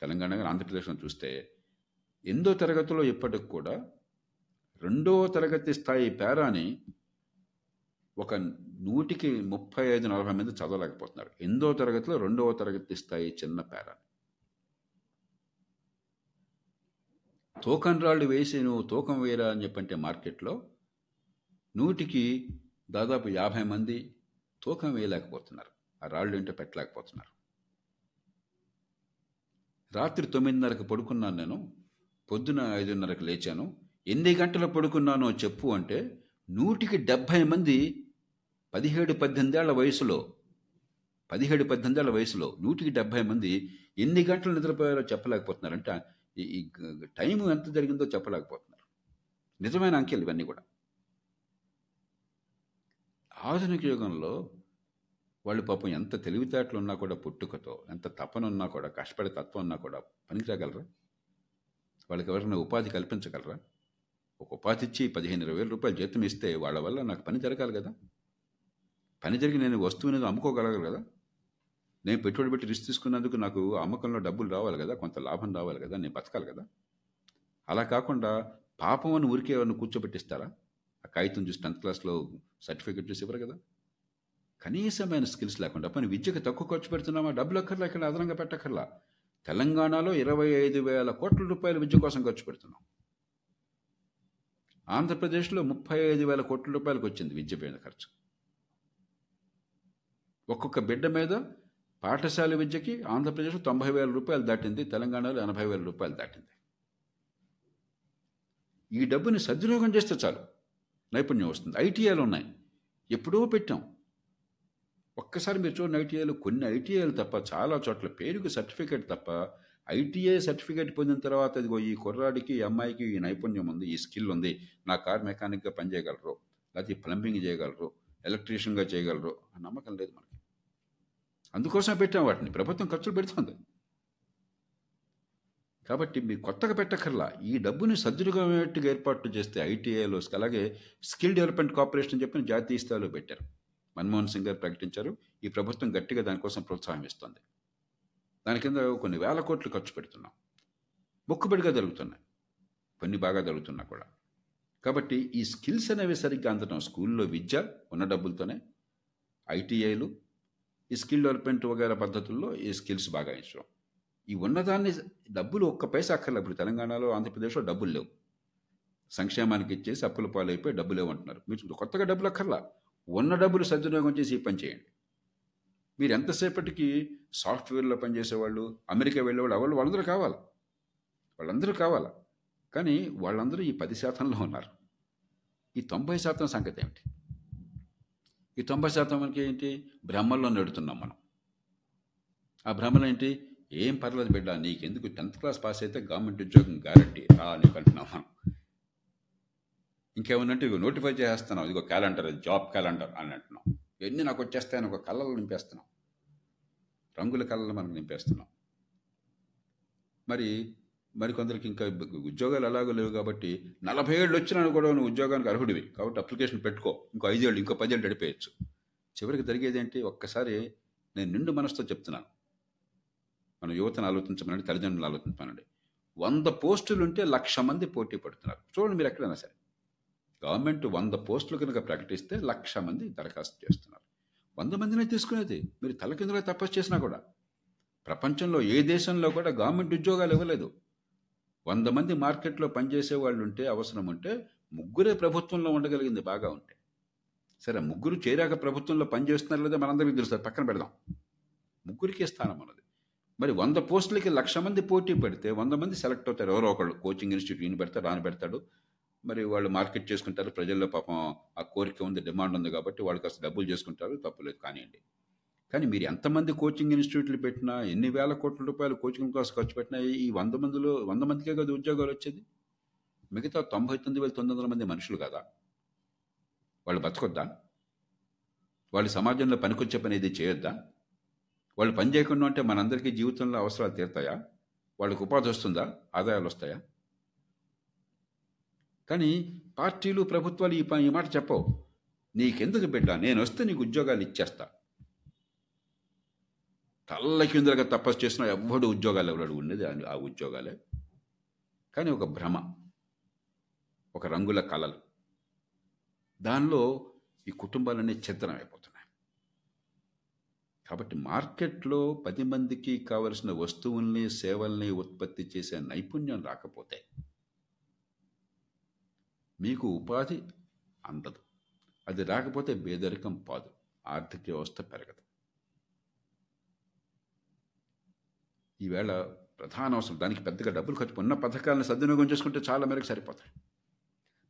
తెలంగాణ కానీ ఆంధ్రప్రదేశ్‌లో చూస్తే ఎనిమిదో తరగతిలో ఇప్పటికి కూడా రెండో తరగతి స్థాయి పేరాని ఒక 100కి 35, 40 మంది చదవలేకపోతున్నారు. ఎనిమిదవ తరగతిలో రెండవ తరగతి స్థాయి చిన్న పేరాని. తూకం రాళ్ళు వేసి నువ్వు తూకం వేయరా అని చెప్పంటే మార్కెట్‌లో 100కి దాదాపు 50 మంది తూకం వేయలేకపోతున్నారు. ఆ రాళ్ళు ఏంటో పెట్టలేకపోతున్నారు. రాత్రి 9:30కి పడుకున్నాను నేను. పొద్దున 5:30కి లేచాను. ఎన్ని గంటలు పడుకున్నానో చెప్పు అంటే 100కి 70 మంది పదిహేడు పద్దెనిమిదేళ్ళ వయసులో పదిహేడు పద్దెనిమిదేళ్ళ వయసులో 100కి 70 మంది ఎన్ని గంటలు నిద్రపోయారో చెప్పలేకపోతున్నారంట ఈ టైం ఎంత జరిగిందో చెప్పలేకపోతున్నారు. నిజమైన అంకెలు ఇవన్నీ కూడా. ఆధునిక యుగంలో వాళ్ళు పాపం ఎంత తెలివితేటలు ఉన్నా కూడా పుట్టుకతో ఎంత తపన ఉన్నా కూడా కష్టపడే తత్వం ఉన్నా కూడా పనికిరాగలరా వాళ్ళకి ఎవరైనా ఉపాధి కల్పించగలరా ఒక ఉపాధి ఇచ్చి పదిహేను ఇరవై వేల రూపాయలు జీతం ఇస్తే వాళ్ళ వల్ల నాకు పని జరగాలి కదా పని జరిగి నేను వస్తువుని అమ్ముకోగలగాలి కదా? నేను పెట్టుబడి పెట్టి రిస్క్ తీసుకున్నందుకు నాకు అమ్మకంలో డబ్బులు రావాలి కదా? కొంత లాభం రావాలి కదా? నేను బతకాలి కదా? అలా కాకుండా పాపం అని ఊరికే ఎవరిని కూర్చోబెట్టిస్తారా? ఆ కాగితం చూసి టెన్త్ క్లాస్లో సర్టిఫికెట్ చూసి ఇవ్వరు కదా? కనీసమైన స్కిల్స్ లేకుండా పని విద్యకు తక్కువ ఖర్చు పెడుతున్నామా? డబ్బులు అక్కర్లా ఇక్కడ అదనంగా పెట్టక్కర్లా? తెలంగాణలో ఇరవై ఐదు వేల కోట్ల రూపాయల విద్య కోసం ఖర్చు పెడుతున్నాం. ఆంధ్రప్రదేశ్లో ముప్పై ఐదు వేల కోట్ల రూపాయలకు వచ్చింది విద్య పైన ఖర్చు. ఒక్కొక్క బిడ్డ మీద పాఠశాల విద్యకి ఆంధ్రప్రదేశ్లో తొంభై వేల రూపాయలు దాటింది తెలంగాణలో ఎనభై వేల రూపాయలు దాటింది. ఈ డబ్బుని సద్వినియోగం చేస్తే చాలు. నైపుణ్యం వస్తుంది. ఐటీఐలు ఉన్నాయి. ఎప్పుడో పెట్టాం. ఒక్కసారి మీరు చూడండి ఐటీఐలు. కొన్ని ఐటీఐలు తప్ప చాలా చోట్ల పేరుకి సర్టిఫికేట్ తప్ప ఐటీఐ సర్టిఫికేట్ పొందిన తర్వాత ఇదిగో ఈ కుర్రాడికి ఈ అమ్మాయికి ఈ నైపుణ్యం ఉంది ఈ స్కిల్ ఉంది. నా కార్ మెకానిక్గా పనిచేయగలరు లేకపోతే ప్లంబింగ్ చేయగలరు ఎలక్ట్రీషియన్గా చేయగలరు నమ్మకం లేదు మనకి. అందుకోసం పెట్టాం వాటిని. ప్రభుత్వం ఖర్చులు పెడుతుంది. కాబట్టి మీరు కొత్తగా పెట్టక్కర్లా. ఈ డబ్బుని సద్వినియోగమేట్టుగా ఏర్పాట్లు చేస్తే ఐటీఐలో అలాగే స్కిల్ డెవలప్మెంట్ కార్పొరేషన్ అని చెప్పిన జాతీయ స్థాయిలో పెట్టారు. మన్మోహన్ సింగ్ గారు ప్రకటించారు. ఈ ప్రభుత్వం గట్టిగా దానికోసం ప్రోత్సాహం ఇస్తుంది. దాని కింద కొన్ని వేల కోట్లు ఖర్చు పెడుతున్నాం. మొక్కుబడిగా జరుగుతున్నాయి. కొన్ని బాగా జరుగుతున్నా కూడా. కాబట్టి ఈ స్కిల్స్ అనేవి సరిగ్గా అందడం స్కూల్లో విద్య ఉన్న డబ్బులతోనే ఐటీఐలు ఈ స్కిల్ డెవలప్మెంట్ వగైరా పద్ధతుల్లో ఈ స్కిల్స్ బాగా ఇచ్చడం ఈ ఉన్నదాన్ని డబ్బులు ఒక్క పైసా అక్కర్లే ఇప్పుడు తెలంగాణలో ఆంధ్రప్రదేశ్లో డబ్బులు లేవు. సంక్షేమానికి ఇచ్చేసి అప్పుల పాలైపోయి డబ్బులు లేవంటున్నారు మీరు కొత్తగా డబ్బులు అక్కర్లా? ఉన్న డబ్బులు సద్వినియోగం చేసి ఈ పని చేయండి. మీరు ఎంతసేపటికి సాఫ్ట్వేర్లో పనిచేసేవాళ్ళు అమెరికా వెళ్ళేవాళ్ళు వాళ్ళు వాళ్ళందరూ కావాలి? వాళ్ళందరూ కావాలి? కానీ వాళ్ళందరూ ఈ పది శాతంలో ఉన్నారు. ఈ తొంభై శాతం సంగతి ఏమిటి? ఈ తొంభై శాతం మనకి ఏంటి? బ్రహ్మల్లో నెడుతున్నాం మనం. ఆ భ్రమలు ఏంటి? ఏం పర్లేదు బిడ్డ నీకెందుకు టెన్త్ క్లాస్ పాస్ అయితే గవర్నమెంట్ ఉద్యోగం గ్యారంటీ రా నీకు అంటున్నాం మనం. ఇంకేమన్నంటే ఇవి నోటిఫై చేస్తున్నాం ఇదిగో క్యాలెండర్ జాబ్ క్యాలెండర్ అని అంటున్నాం. ఇవన్నీ నాకు వచ్చేస్తాయని ఒక కళ్ళలు నింపేస్తున్నాం. రంగుల కళ్ళలు మనం నింపేస్తున్నాం. మరి మరికొందరికి ఇంకా ఉద్యోగాలు ఎలాగో లేవు కాబట్టి నలభై ఏళ్ళు వచ్చినా కూడా నువ్వు ఉద్యోగానికి అర్హుడివి. కాబట్టి అప్లికేషన్ పెట్టుకో. ఇంకో ఐదేళ్ళు ఇంకో పదేళ్ళు గడిపేయచ్చు. చివరికి జరిగేది ఏంటి ఒక్కసారి నేను నిండు మనసుతో చెప్తున్నాను. మన యువతను ఆలోచించమనండి తల్లిదండ్రులు ఆలోచించమనండి. వంద పోస్టులు ఉంటే లక్ష మంది పోటీ పడుతున్నారు. చూడండి మీరు ఎక్కడైనా సరే. గవర్నమెంట్ వంద పోస్టులు కనుక ప్రకటిస్తే లక్ష మంది దరఖాస్తు చేస్తున్నారు. వంద మందినే తీసుకునేది. మీరు తలకిందులో తపస్సు చేసినా కూడా. ప్రపంచంలో ఏ దేశంలో కూడా గవర్నమెంట్ ఉద్యోగాలు ఇవ్వలేదు. వంద మంది మార్కెట్లో పనిచేసే వాళ్ళు ఉంటే అవసరం ఉంటే ముగ్గురే ప్రభుత్వంలో ఉండగలిగింది బాగా ఉంటే. సరే ముగ్గురు చేరాక ప్రభుత్వంలో పనిచేస్తున్నారు లేదా మనందరికీ తెలుస్తారు పక్కన పెడదాం. ముగ్గురికే స్థానం అన్నది మరి వంద పోస్టులకి లక్ష మంది పోటీ పెడితే వంద మంది సెలెక్ట్ అవుతారు. ఎవరో ఒకళ్ళు కోచింగ్ ఇన్స్టిట్యూట్ ఈయన పెడతాడు ఆయన పెడతాడు. మరి వాళ్ళు మార్కెట్ చేసుకుంటారు ప్రజల్లో పాపం ఆ కోరిక ఉంది డిమాండ్ ఉంది కాబట్టి వాళ్ళు కాస్త డబ్బులు చేసుకుంటారు తప్పులేదు కానివ్వండి. కానీ మీరు ఎంతమంది కోచింగ్ ఇన్స్టిట్యూట్లు పెట్టినా ఎన్ని వేల కోట్ల రూపాయలు కోచింగ్ కోసం ఖర్చు పెట్టినా ఈ వంద మందిలో వంద మందికే కదా ఉద్యోగాలు వచ్చేది? మిగతా తొంభై తొమ్మిది వేల తొమ్మిది వందల మంది మనుషులు కదా. వాళ్ళు బతకొద్దా? వాళ్ళు సమాజంలో పనికొచ్చే పని ఏది చేయొద్దా? వాళ్ళు పని చేయకుండా ఉంటే మనందరికీ జీవితంలో అవసరాలు తీరుతాయా? వాళ్ళకి ఉపాధి వస్తుందా? ఆదాయాలు వస్తాయా? కానీ పార్టీలు ప్రభుత్వాలు ఈ పని ఈ మాట చెప్పవు. నీకెందుకు బిడ్డ? నేను వస్తే నీకు ఉద్యోగాలు ఇచ్చేస్తా. తల్ల కిందలుగా తపస్సు చేసిన ఎవ్వడు ఉద్యోగాలు ఎవడు ఉండేది ఆ- ఆ ఉద్యోగాలే. కానీ ఒక భ్రమ ఒక రంగుల కళలు. దానిలో ఈ కుటుంబాలన్నీ చిత్రం అయిపోతున్నాయి కాబట్టి మార్కెట్లో పది మందికి కావలసిన వస్తువుల్ని సేవల్ని ఉత్పత్తి చేసే నైపుణ్యం రాకపోతే మీకు ఉపాధి అందదు. అది రాకపోతే పేదరికం పాదు. ఆర్థిక వ్యవస్థ పెరగదు. ఈవేళ ప్రధాన అవసరం. దానికి పెద్దగా డబ్బులు ఖర్చు ఉన్న పథకాలను సద్వినియోగం చేసుకుంటే చాలా మేరకు సరిపోతాయి.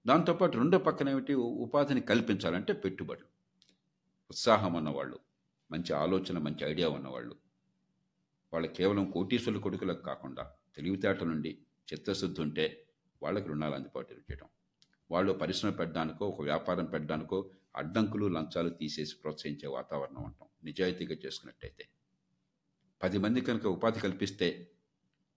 దాంతోపాటు రెండో పక్కన ఏమిటి? ఉపాధిని కల్పించాలంటే పెట్టుబడులు. ఉత్సాహం ఉన్నవాళ్ళు మంచి ఆలోచన మంచి ఐడియా ఉన్నవాళ్ళు. వాళ్ళు కేవలం కోటీశ్వరుల కొడుకులకు కాకుండా తెలివితేటల నుండి చిత్తశుద్ధి ఉంటే వాళ్ళకి రుణాలు అందుబాటులో చేయడం వాళ్ళు పరిశ్రమ పెట్టడానికో ఒక వ్యాపారం పెట్టడానికో అడ్డంకులు లంచాలు తీసేసి ప్రోత్సహించే వాతావరణం ఉంటాం నిజాయితీగా చేసుకున్నట్టయితే. పది మంది కనుక ఉపాధి కల్పిస్తే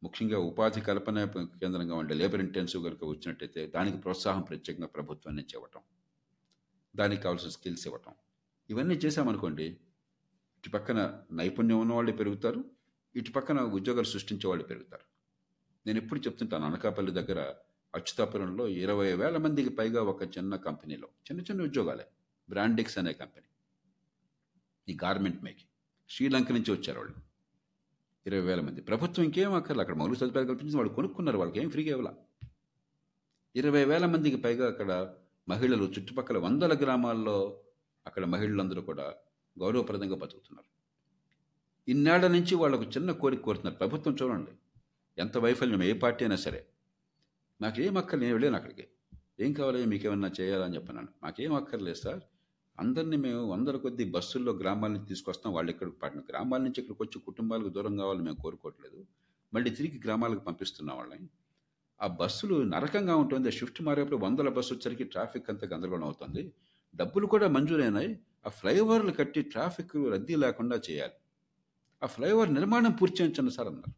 ముఖ్యంగా ఉపాధి కల్పన కేంద్రంగా ఉండే లేబర్ ఇంటెన్సివ్ కనుక వచ్చినట్టయితే దానికి ప్రోత్సాహం ప్రత్యేకంగా ప్రభుత్వం నుంచి ఇవ్వటం దానికి కావాల్సిన స్కిల్స్ ఇవ్వటం. ఇవన్నీ చేశామనుకోండి ఇటు పక్కన నైపుణ్యం ఉన్న వాళ్ళు పెరుగుతారు ఇటు పక్కన ఉద్యోగాలు సృష్టించే వాళ్ళు పెరుగుతారు. నేను ఎప్పుడు చెప్తుంటాను అనకాపల్లి దగ్గర అచ్యుతాపురంలో ఇరవై వేల మందికి పైగా ఒక చిన్న కంపెనీలో చిన్న చిన్న ఉద్యోగాలే బ్రాండిక్స్ అనే కంపెనీ ఈ గార్మెంట్ మేకింగ్ శ్రీలంక నుంచి వచ్చారు వాళ్ళు. ఇరవై వేల మంది. ప్రభుత్వం ఇంకేం అక్కర్లేదు అక్కడ మౌలిక సదుపాయాలు కల్పించి వాళ్ళు కొనుక్కున్నారు వాళ్ళకి ఏం ఫ్రీగా ఇవ్వాల ఇరవై వేల మందికి పైగా అక్కడ మహిళలు చుట్టుపక్కల వందల గ్రామాల్లో అక్కడ మహిళలందరూ కూడా గౌరవప్రదంగా బతుకుతున్నారు. ఇన్నాళ్ళ నుంచి వాళ్ళకు చిన్న కోరిక కోరుతున్నారు. ప్రభుత్వం చూడండి ఎంత వైఫల్యం ఏ పార్టీ అయినా సరే. మాకేం అక్కర్లేదు నేను వెళ్ళాను అక్కడికి. ఏం కావాలి మీకేమన్నా చేయాలని చెప్పన్నాను. మాకేం అక్కర్లేదు సార్. అందరినీ మేము వందల కొద్ది బస్సుల్లో గ్రామాల నుంచి తీసుకొస్తాం. వాళ్ళు ఇక్కడికి పడిన గ్రామాల నుంచి ఇక్కడికి వచ్చి కుటుంబాలకు దూరం కావాలని మేము కోరుకోవట్లేదు. మళ్ళీ తిరిగి గ్రామాలకు పంపిస్తున్నాం వాళ్ళని. ఆ బస్సులు నరకంగా ఉంటుంది. షిఫ్ట్ మారేప్పుడు వందల బస్సు వచ్చరికి ట్రాఫిక్ అంతా గందరగోళం అవుతుంది. డబ్బులు కూడా మంజూరైనాయి. ఆ ఫ్లైఓవర్లు కట్టి ట్రాఫిక్ రద్దీ లేకుండా చేయాలి. ఆ ఫ్లైఓవర్ నిర్మాణం పూర్తి చేయించండి సార్ అన్నారు.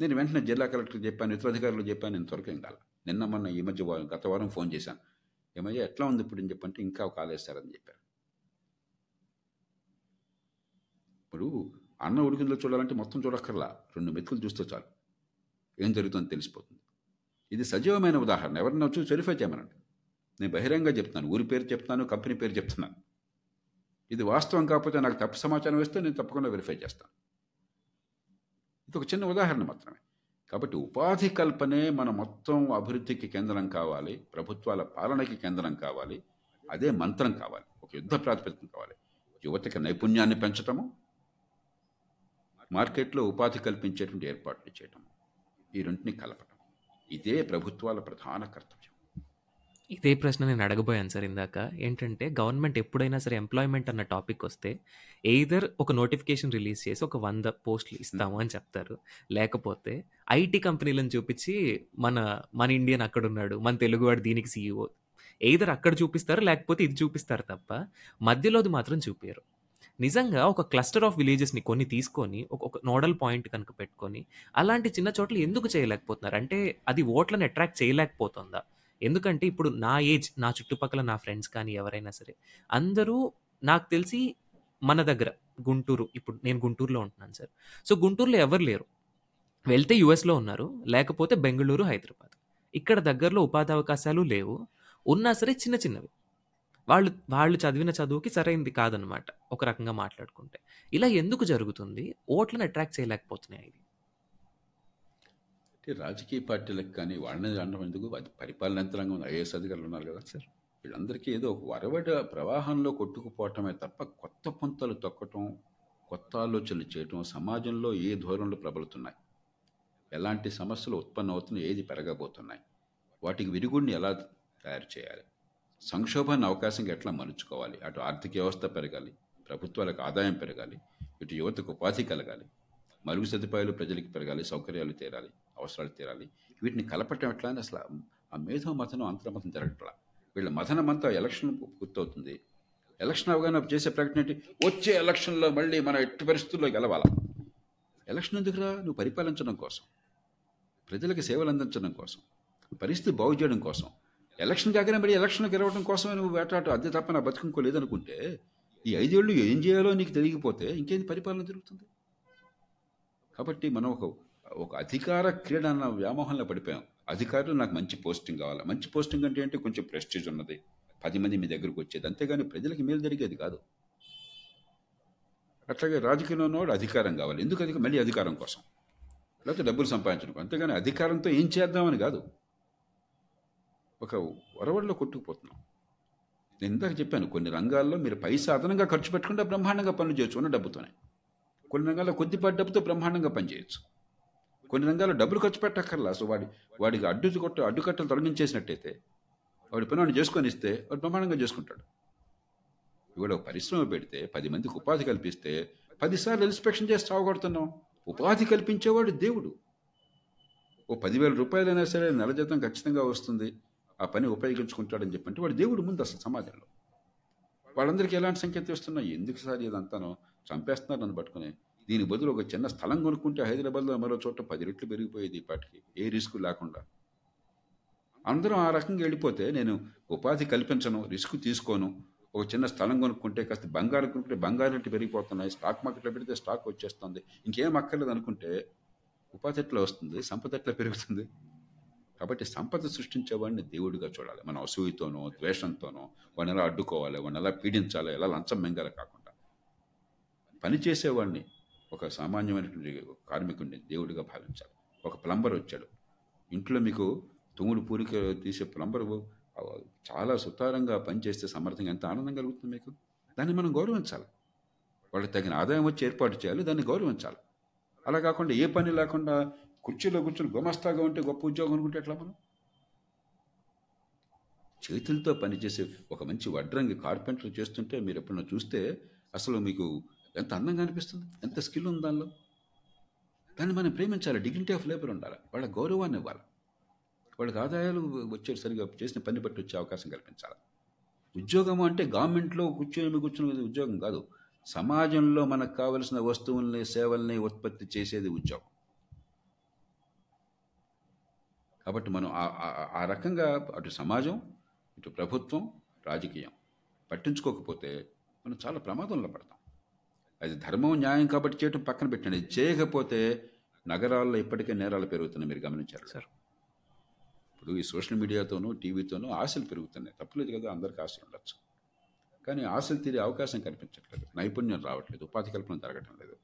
నేను వెంటనే జిల్లా కలెక్టర్ చెప్పాను ఇతర అధికారులు చెప్పాను నేను త్వరగా కాల నిన్న మొన్న ఈ మధ్య గత వారం ఫోన్ చేశాను. ఏమయ్యా ఎట్లా ఉంది ఇప్పుడు అని చెప్పంటే ఇంకా కాలేస్తారని చెప్పారు. ఇప్పుడు అన్న ఉడికిందో చూడాలంటే మొత్తం చూడక్కర్లా. రెండు మెతుకులు చూస్తే చాలు. ఏం జరుగుతుందో తెలిసిపోతుంది. ఇది సజీవమైన ఉదాహరణ. ఎవరిని వచ్చి వెరిఫై చేయమనండి. నేను బహిరంగ చెప్తున్నాను. ఊరి పేరు చెప్తున్నాను కంపెనీ పేరు చెప్తున్నాను. ఇది వాస్తవం కాకపోతే నాకు తప్పు సమాచారం వేస్తే నేను తప్పకుండా వెరిఫై చేస్తాను. ఇది ఒక చిన్న ఉదాహరణ మాత్రమే. కాబట్టి ఉపాధి కల్పనే మన మొత్తం అభివృద్ధికి కేంద్రం కావాలి ప్రభుత్వాల పాలనకి కేంద్రం కావాలి అదే మంత్రం కావాలి ఒక యుద్ధ ప్రాతిపదికం కావాలి. యువతకి నైపుణ్యాన్ని పెంచటము మార్కెట్లో ఉపాధి కల్పించేటువంటి ఏర్పాట్లు చేయటం ఈ రెంటిని కలపటం ఇదే ప్రభుత్వాల ప్రధాన కర్తవ్యం. ఇదే ప్రశ్న నేను అడగబోయాను సార్ ఇందాక. ఏంటంటే గవర్నమెంట్ ఎప్పుడైనా సరే ఎంప్లాయ్మెంట్ అన్న టాపిక్ వస్తే ఎయిదర్ ఒక నోటిఫికేషన్ రిలీజ్ చేసి ఒక వంద పోస్టులు ఇస్తాము అని చెప్తారు. లేకపోతే ఐటీ కంపెనీలను చూపించి మన మన ఇండియన్ అక్కడ ఉన్నాడు మన తెలుగువాడు దీనికి సీఈఓ ఎయిదర్ అక్కడ చూపిస్తారు లేకపోతే ఇది చూపిస్తారు తప్ప మధ్యలోది మాత్రం చూపించరు నిజంగా ఒక క్లస్టర్ ఆఫ్ విలేజెస్ని కొన్ని తీసుకొని ఒక ఒక నోడల్ పాయింట్ కనుక పెట్టుకొని అలాంటి చిన్న చోట్ల ఎందుకు చేయలేకపోతున్నారు? అంటే అది ఓట్లను అట్రాక్ట్ చేయలేకపోతుందా? ఎందుకంటే ఇప్పుడు నా ఏజ్ నా చుట్టుపక్కల నా ఫ్రెండ్స్ కానీ ఎవరైనా సరే అందరూ నాకు తెలిసి మన దగ్గర గుంటూరు ఇప్పుడు నేను గుంటూరులో ఉంటున్నాను సార్. సో గుంటూరులో ఎవరు లేరు. వెళ్తే యుఎస్లో ఉన్నారు లేకపోతే బెంగళూరు హైదరాబాద్. ఇక్కడ దగ్గరలో ఉపాధి అవకాశాలు లేవు. ఉన్నా సరే చిన్న చిన్నవి. వాళ్ళు వాళ్ళు చదివిన చదువుకి సరైనది కాదనమాట ఒక రకంగా మాట్లాడుకుంటే. ఇలా ఎందుకు జరుగుతుంది? ఓట్లను అట్రాక్ట్ చేయలేకపోతున్నాయి. ఇవి అంటే రాజకీయ పార్టీలకు కానీ వాళ్ళని అనడం ఎందుకు అది పరిపాలన యంత్రాంగం ఉంది ఐఏఎస్ అధికారులు ఉన్నారు కదా. సార్. వీళ్ళందరికీ ఏదో ఒక వరవడ ప్రవాహంలో కొట్టుకుపోవటమే తప్ప కొత్త పుంతలు తొక్కటం కొత్త ఆలోచనలు చేయటం సమాజంలో ఏ ధోరణులు ప్రబలుతున్నాయి? ఎలాంటి సమస్యలు ఉత్పన్నం అవుతున్నాయి? ఏది పెరగబోతున్నాయి? వాటికి విరుగుడిని ఎలా తయారు చేయాలి? సంక్షోభాన్ని అవకాశంగా ఎట్లా మలుచుకోవాలి? అటు ఆర్థిక వ్యవస్థ పెరగాలి ప్రభుత్వాలకు ఆదాయం పెరగాలి ఇటు యువతకు ఉపాధి కలగాలి మరుగు సదుపాయాలు ప్రజలకు పెరగాలి సౌకర్యాలు తీరాలి. అవసరాలు తీరాలి. వీటిని కలపటం ఎట్లా అని అసలు ఆ మేధో మతనం అంతర్మతం జరగట్లా వీళ్ళ మథనం అంతా ఎలక్షన్ పూర్తవుతుంది. ఎలక్షన్ అవగానే చేసే ప్రకటన ఏంటి? వచ్చే ఎలక్షన్లో మళ్ళీ మనం ఎట్టి పరిస్థితుల్లో గెలవాలా? ఎలక్షన్ ఎందుకురా? నువ్వు పరిపాలించడం కోసం. ప్రజలకు సేవలు అందించడం కోసం. పరిస్థితి బాగు చేయడం కోసం. ఎలక్షన్ కాకనే మళ్ళీ ఎలక్షన్ గెలవడం కోసమే నువ్వు వేటాడు అదే తప్ప నా బతుకుంకోలేదనుకుంటే ఈ ఐదేళ్ళు ఏం చేయాలో నీకు తెలియకపోతే ఇంకేంది పరిపాలన జరుగుతుంది? కాబట్టి మనం ఒక ఒక అధికార క్రీడ అన్న వ్యామోహంలో పడిపోయాం. అధికారులు నాకు మంచి పోస్టింగ్ కావాలి. మంచి పోస్టింగ్ అంటే ఏంటి? కొంచెం ప్రెస్టీజ్ ఉన్నది. పది మంది మీ దగ్గరకు వచ్చేది. అంతేగాని ప్రజలకు మేలు జరిగేది కాదు. అట్లాగే రాజకీయంలో ఉన్నవాడు అధికారం కావాలి. ఎందుకు అధిక? మళ్ళీ అధికారం కోసం. లేకపోతే డబ్బులు సంపాదించడం అంతేగాని అధికారంతో ఏం చేద్దామని కాదు. ఒక వరవడిలో కొట్టుకుపోతున్నాం. నేను ఇందాక చెప్పాను కొన్ని రంగాల్లో మీరు పైసా అదనంగా ఖర్చు పెట్టకుండా బ్రహ్మాండంగా పనులు చేయొచ్చు ఉన్న డబ్బుతోనే. కొన్ని రంగాల్లో కొద్దిపాటి డబ్బుతో బ్రహ్మాండంగా పనిచేయచ్చు కొన్ని రంగాల్లో డబ్బులు ఖర్చు పెట్టక్కర్లా? సో వాడి వాడికి అడ్డు కొట్ట అడ్డుకట్టలు తొలగించేసినట్టయితే వాడి పని వాడిని చేసుకొని ఇస్తే వాడు ప్రమాణంగా చేసుకుంటాడు. ఇవాడు ఒక పరిశ్రమ పెడితే పది మందికి ఉపాధి కల్పిస్తే పదిసార్లు ఇన్స్పెక్షన్ చేసి చావగొడుతున్నాం. ఉపాధి కల్పించేవాడు దేవుడు. ఓ పదివేల రూపాయలైనా సరే నెల జీతం ఖచ్చితంగా వస్తుంది. ఆ పని ఉపయోగించుకుంటాడని చెప్పంటే వాడు దేవుడు ముందు అసలు సమాజంలో వాళ్ళందరికీ ఎలాంటి సంకేతం ఇస్తున్నాయి ఎందుకు సార్ ఇదంతాను? చంపేస్తున్నారు నన్ను పట్టుకుని. దీని బదులు ఒక చిన్న స్థలం కొనుక్కుంటే హైదరాబాద్లో మరో చోట పది రెట్లు పెరిగిపోయేది ఇప్పటికి ఏ రిస్క్ లేకుండా. అందరం ఆ రకంగా వెళ్ళిపోతే నేను ఉపాధి కల్పించను రిస్క్ తీసుకోను. ఒక చిన్న స్థలం కొనుక్కుంటే కాస్త బంగారం కొనుక్కుంటే బంగారం రేట్లు పెరిగిపోతున్నాయి. స్టాక్ మార్కెట్లో పెడితే స్టాక్ వచ్చేస్తుంది. ఇంకేం అక్కర్లేదు అనుకుంటే ఉపాధి ఎట్లా వస్తుంది? సంపద ఎట్లా పెరుగుతుంది? కాబట్టి సంపద సృష్టించేవాడిని దేవుడిగా చూడాలి. మన అసూయతోనో ద్వేషంతోనో వాడిని ఎలా అడ్డుకోవాలి వాడిని ఎలా పీడించాలి ఎలా లంచం మెంగాలి కాకుండా. పని చేసేవాడిని ఒక సామాన్యమైనటువంటి కార్మికుడిని దేవుడిగా భావించాలి. ఒక ప్లంబర్ వచ్చాడు. ఇంట్లో మీకు తుమ్ముడు పూరిక తీసే ప్లంబర్ చాలా సుతారంగా పనిచేస్తే సమర్థంగా ఎంత ఆనందం కలుగుతుంది మీకు? దాన్ని మనం గౌరవించాలి. వాళ్ళకి తగిన ఆదాయం వచ్చి ఏర్పాటు చేయాలి దాన్ని గౌరవించాలి. అలా కాకుండా ఏ పని లేకుండా కుర్చీలో కూర్చొని గుమస్తాగా ఉంటే గొప్ప ఉద్యోగం అనుకుంటే ఎట్లా మనం? చేతులతో పనిచేసే ఒక మంచి వడ్రంగి కార్పెంటర్ చేస్తుంటే మీరు ఎప్పుడన్నా చూస్తే అసలు మీకు ఎంత అందంగా అనిపిస్తుంది? ఎంత స్కిల్ ఉంది దానిలో? దాన్ని మనం ప్రేమించాలి. డిగ్నిటీ ఆఫ్ లేబర్ ఉండాలి. వాళ్ళ గౌరవాన్ని ఇవ్వాలి. వాళ్ళకి ఆదాయాలు వచ్చే సరిగా చేసిన పని బట్టి వచ్చే అవకాశం కల్పించాలి. ఉద్యోగం అంటే గవర్నమెంట్లో కూర్చొని కూర్చుని ఉద్యోగం కాదు. సమాజంలో మనకు కావలసిన వస్తువుల్ని సేవల్ని ఉత్పత్తి చేసేది ఉద్యోగం. కాబట్టి మనం ఆ- ఆ రకంగా అటు సమాజం ఇటు ప్రభుత్వం రాజకీయం పట్టించుకోకపోతే మనం చాలా ప్రమాదంలో పడతాం. అది ధర్మం న్యాయం కాబట్టి చేయటం పక్కన పెట్టండి. చేయకపోతే నగరాల్లో ఇప్పటికే నేరాలు పెరుగుతున్నాయి. మీరు గమనించారు. సార్. ఇప్పుడు ఈ సోషల్ మీడియాతోనూ టీవీతోనూ ఆశలు పెరుగుతున్నాయి. తప్పలేదు కదా అందరికీ ఆశలు ఉండొచ్చు. కానీ ఆశలు తీరే అవకాశం కనిపించట్లేదు. నైపుణ్యం రావట్లేదు. ఉపాధి కల్పన జరగటం లేదు.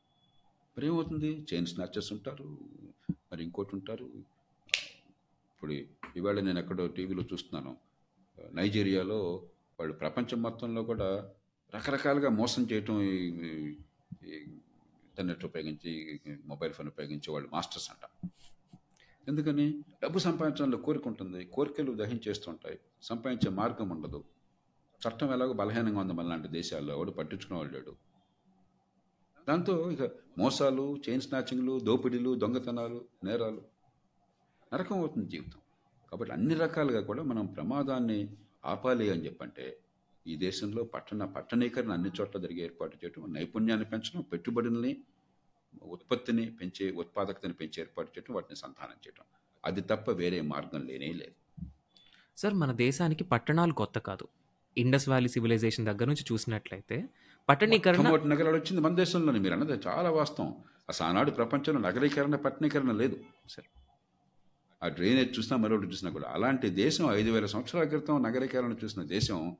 మరి ఏమవుతుంది? చైన్ స్నాచర్స్ ఉంటారు. మరి ఇంకోటి ఉంటారు. ఇప్పుడు ఇవాళ నేను ఎక్కడో టీవీలో చూస్తున్నాను. నైజీరియాలో వాళ్ళు ప్రపంచం మొత్తంలో కూడా రకరకాలుగా మోసం చేయటం ఇంటర్నెట్ ఉపయోగించి మొబైల్ ఫోన్ ఉపయోగించి వాళ్ళు మాస్టర్స్ అంట. ఎందుకని? డబ్బు సంపాదించడంలో కోరిక ఉంటుంది. కోరికలు దహించేస్తుంటాయి. సంపాదించే మార్గం ఉండదు. చట్టం ఎలాగో బలహీనంగా ఉంది మనలాంటి దేశాల్లో. ఎవడు పట్టించుకునేవాళ్ళు లేడు. దాంతో ఇక మోసాలు చైన్ స్నాచింగ్లు దోపిడీలు దొంగతనాలు నేరాలు నరకం అవుతుంది జీవితం. కాబట్టి అన్ని రకాలుగా కూడా మనం ప్రమాదాన్ని ఆపాలి అని చెప్పంటే ఈ దేశంలో పట్టణ పట్టణీకరణ అన్ని చోట్ల జరిగే ఏర్పాటు చేయటం నైపుణ్యాన్ని పెంచడం పెట్టుబడుల్ని ఉత్పత్తిని పెంచే ఉత్పాదకతని పెంచే ఏర్పాటు చేయటం వాటిని సంధానం చేయటం. అది తప్ప వేరే మార్గం లేనే లేదు. సార్ మన దేశానికి పట్టణాలు కొత్త కాదు. ఇండస్ వ్యాలీ సివిలైజేషన్ దగ్గర నుంచి చూసినట్లయితే పట్టణీకరణ నగరాలు వచ్చింది మన దేశంలోనే మీరు అన్నది చాలా వాస్తవం. అసలు ఆనాడు ప్రపంచంలో నగరీకరణ పట్టణీకరణ లేదు. సార్. ఆ డ్రైనేజ్ చూసినా మరొకటి చూసినా కూడా అలాంటి దేశం ఐదు వేల సంవత్సరాల క్రితం నగరీకరణ చూసిన దేశం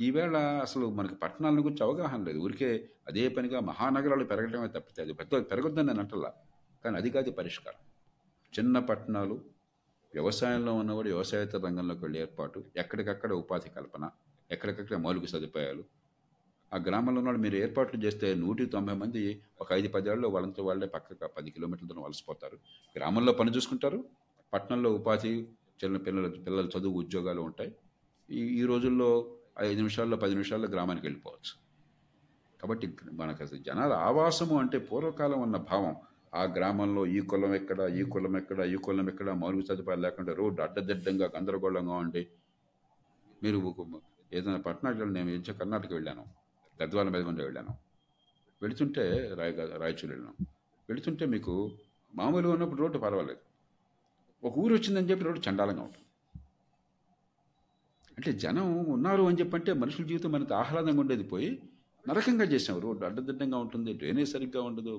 ఈవేళ అసలు మనకి పట్టణాల గురించి అవగాహన లేదు. ఊరికే అదే పనిగా మహానగరాలు పెరగడమే తప్పితే అది పెద్ద పెరగొద్దని నేను అంటలా. కానీ అది కాదు పరిష్కారం. చిన్న పట్టణాలు వ్యవసాయంలో ఉన్నవాడు వ్యవసాయేతర రంగంలోకి వెళ్ళే ఏర్పాటు ఎక్కడికక్కడ ఉపాధి కల్పన ఎక్కడికక్కడ మౌలిక సదుపాయాలు. ఆ గ్రామంలో ఉన్నవాడు మీరు ఏర్పాట్లు చేస్తే నూటి తొంభై మంది ఒక ఐదు పదేళ్ళలో వాళ్ళంతా వాళ్ళే పక్కకు పది కిలోమీటర్ల దూరం వలసిపోతారు గ్రామంలో పని చూసుకుంటారు. పట్టణంలో ఉపాధి చిన్న పిల్లల పిల్లల చదువు ఉద్యోగాలు ఉంటాయి. ఈ ఈ రోజుల్లో ఐదు నిమిషాల్లో పది నిమిషాల్లో గ్రామానికి వెళ్ళిపోవచ్చు. కాబట్టి మనకు అసలు జనాల ఆవాసము అంటే పూర్వకాలం ఉన్న భావం. ఆ గ్రామంలో ఈ కులం ఎక్కడ ఈ కులం ఎక్కడ ఈ కులం ఎక్కడ మౌలిక సదుపాయాలు లేకుండా రోడ్డు అడ్డదిడ్డంగా గందరగోళంగా ఉండి. మీరు ఏదైనా పట్టణాలు నేను ఏంచో కర్ణాటక వెళ్ళాను. గద్వాల మీద వెళ్ళాను. వెళుతుంటే రాయ రాయచూరు వెళ్ళాను. వెళుతుంటే మీకు మామూలుగా ఉన్నప్పుడు రోడ్డు పర్వాలేదు. ఒక ఊరు వచ్చిందని చెప్పి రోడ్డు చండాలంగా ఉంటుంది. అంటే జనం ఉన్నారు అని చెప్పంటే మనుషుల జీవితం మనకు ఆహ్లాదంగా ఉండేది పోయి నరకంగా చేసాం రోడ్డు అడ్డదిడ్డంగా ఉంటుంది డ్రైనేజ్ సరిగ్గా ఉండదు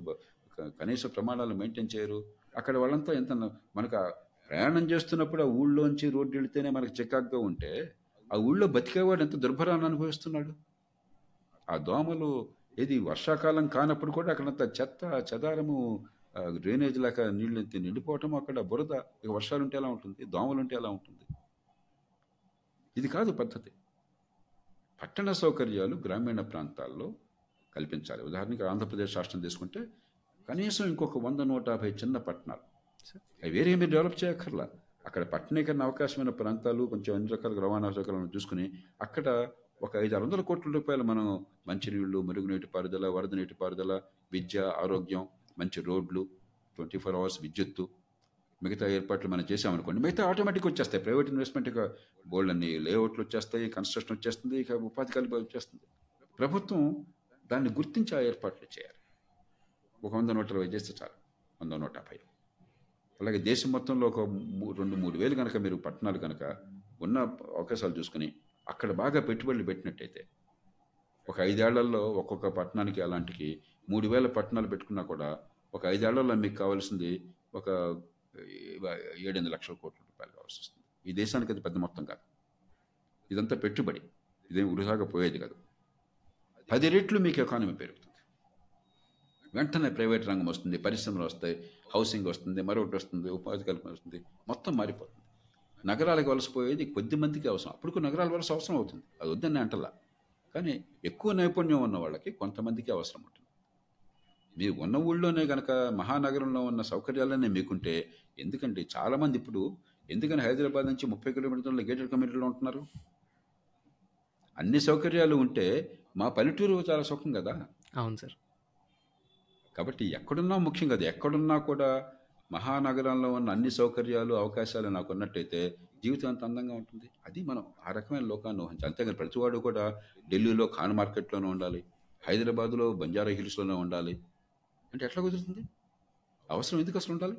కనీస ప్రమాణాలు మెయింటైన్ చేయరు. అక్కడ వాళ్ళంతా ఎంత మనకు ప్రయాణం చేస్తున్నప్పుడు ఆ ఊళ్ళోంచి రోడ్డు వెళితేనే మనకు చికాగ్గా ఉంటే ఆ ఊళ్ళో బతికేవాడు ఎంత దుర్భరాన్ని అనుభవిస్తున్నాడు? ఆ దోమలు ఏది వర్షాకాలం కానప్పుడు కూడా అక్కడంత చెత్త చెదారము డ్రైనేజ్ లాగా నీళ్ళు నిండిపోవటం అక్కడ బురద. ఇక వర్షాలు ఉంటే ఎలా ఉంటుంది? దోమలు ఉంటే ఎలా ఉంటుంది? ఇది కాదు పద్ధతి. పట్టణ సౌకర్యాలు గ్రామీణ ప్రాంతాల్లో కల్పించాలి. ఉదాహరణకి ఆంధ్రప్రదేశ్ రాష్ట్రం తీసుకుంటే కనీసం ఇంకొక వంద నూట యాభై చిన్న పట్టణాలు. అవి వేరే మీరు డెవలప్ చేయక్కర్లా. అక్కడ పట్టణీకరణ అవకాశమైన ప్రాంతాలు కొంచెం అన్ని రకాల రవాణా సౌకర్యాలను చూసుకుని అక్కడ ఒక ఐదు ఆరు వందల కోట్ల రూపాయలు మనం మంచినీళ్ళు మురుగునీటి పారుదల వరద నీటి పారుదల విద్య ఆరోగ్యం మంచి రోడ్లు ట్వంటీ ఫోర్ అవర్స్ విద్యుత్తు మిగతా ఏర్పాట్లు మనం చేసామనుకోండి మిగతా ఆటోమేటిక్ వచ్చేస్తాయి. ప్రైవేట్ ఇన్వెస్ట్మెంట్ ఇక బోల్డ్ అన్ని లేఅవుట్లు వచ్చేస్తాయి కన్స్ట్రక్షన్ వచ్చేస్తుంది ఇక ఉపాధి కలిపి వచ్చేస్తుంది. ప్రభుత్వం దాన్ని గుర్తించి ఆ ఏర్పాట్లు చేయాలి. ఒక వంద నూట ఇరవై చేస్తే చాలు. వంద నూట యాభై. అలాగే దేశం మొత్తంలో ఒక మూ- రెండు మూడు వేలు కనుక మీరు పట్టణాలు కనుక ఉన్న అవకాశాలు చూసుకుని అక్కడ బాగా పెట్టుబడులు పెట్టినట్టయితే ఒక ఐదేళ్ళలో ఒక్కొక్క పట్టణానికి అలాంటికి మూడు వేల పట్టణాలు పెట్టుకున్నా కూడా ఒక ఐదేళ్ళలో మీకు కావాల్సింది ఒక ఏడెనిమిది లక్షల కోట్ల రూపాయలు కావాల్సి వస్తుంది. ఈ దేశానికి అది పెద్ద మొత్తం కాదు. ఇదంతా పెట్టుబడి. ఇదేం వృధాగా పోయేది కాదు. పది రెట్లు మీకు ఎకానమీ పెరుగుతుంది. వెంటనే ప్రైవేట్ రంగం వస్తుంది పరిశ్రమలు వస్తాయి హౌసింగ్ వస్తుంది మరొకటి వస్తుంది ఉపాధి కల్పన వస్తుంది మొత్తం మారిపోతుంది. నగరాలకు వలసపోయేది కొద్ది మందికి అవసరం. అప్పుడు నగరాల వలస అవసరం అవుతుంది. అది వద్దని అంటలా. కానీ ఎక్కువ నైపుణ్యం ఉన్న వాళ్ళకి కొంతమందికి అవసరం ఉంటుంది. మీరు ఉన్న ఊళ్ళోనే కనుక మహానగరంలో ఉన్న సౌకర్యాలనే మీకుంటే ఎందుకంటే చాలామంది ఇప్పుడు ఎందుకని హైదరాబాద్ నుంచి ముప్పై కిలోమీటర్ల గేటెడ్ కమ్యూనిటీలో ఉంటున్నారు? అన్ని సౌకర్యాలు ఉంటే మా పల్లెటూరు చాలా సుఖం కదా? అవును సార్. కాబట్టి ఎక్కడున్నా ముఖ్యం కదా ఎక్కడున్నా కూడా మహానగరంలో ఉన్న అన్ని సౌకర్యాలు అవకాశాలు నాకు ఉన్నట్టయితే జీవితం అంత అందంగా ఉంటుంది. అది మనం ఆ రకమైన లోకాన్ని ఊహించాలి అంతేగాని ప్రతివాడు కూడా ఢిల్లీలో ఖాన్ మార్కెట్లోనే ఉండాలి హైదరాబాద్లో బంజారా హిల్స్లోనే ఉండాలి అంటే ఎట్లా కుదురుతుంది? అవసరం ఎందుకు అసలు ఉండాలి?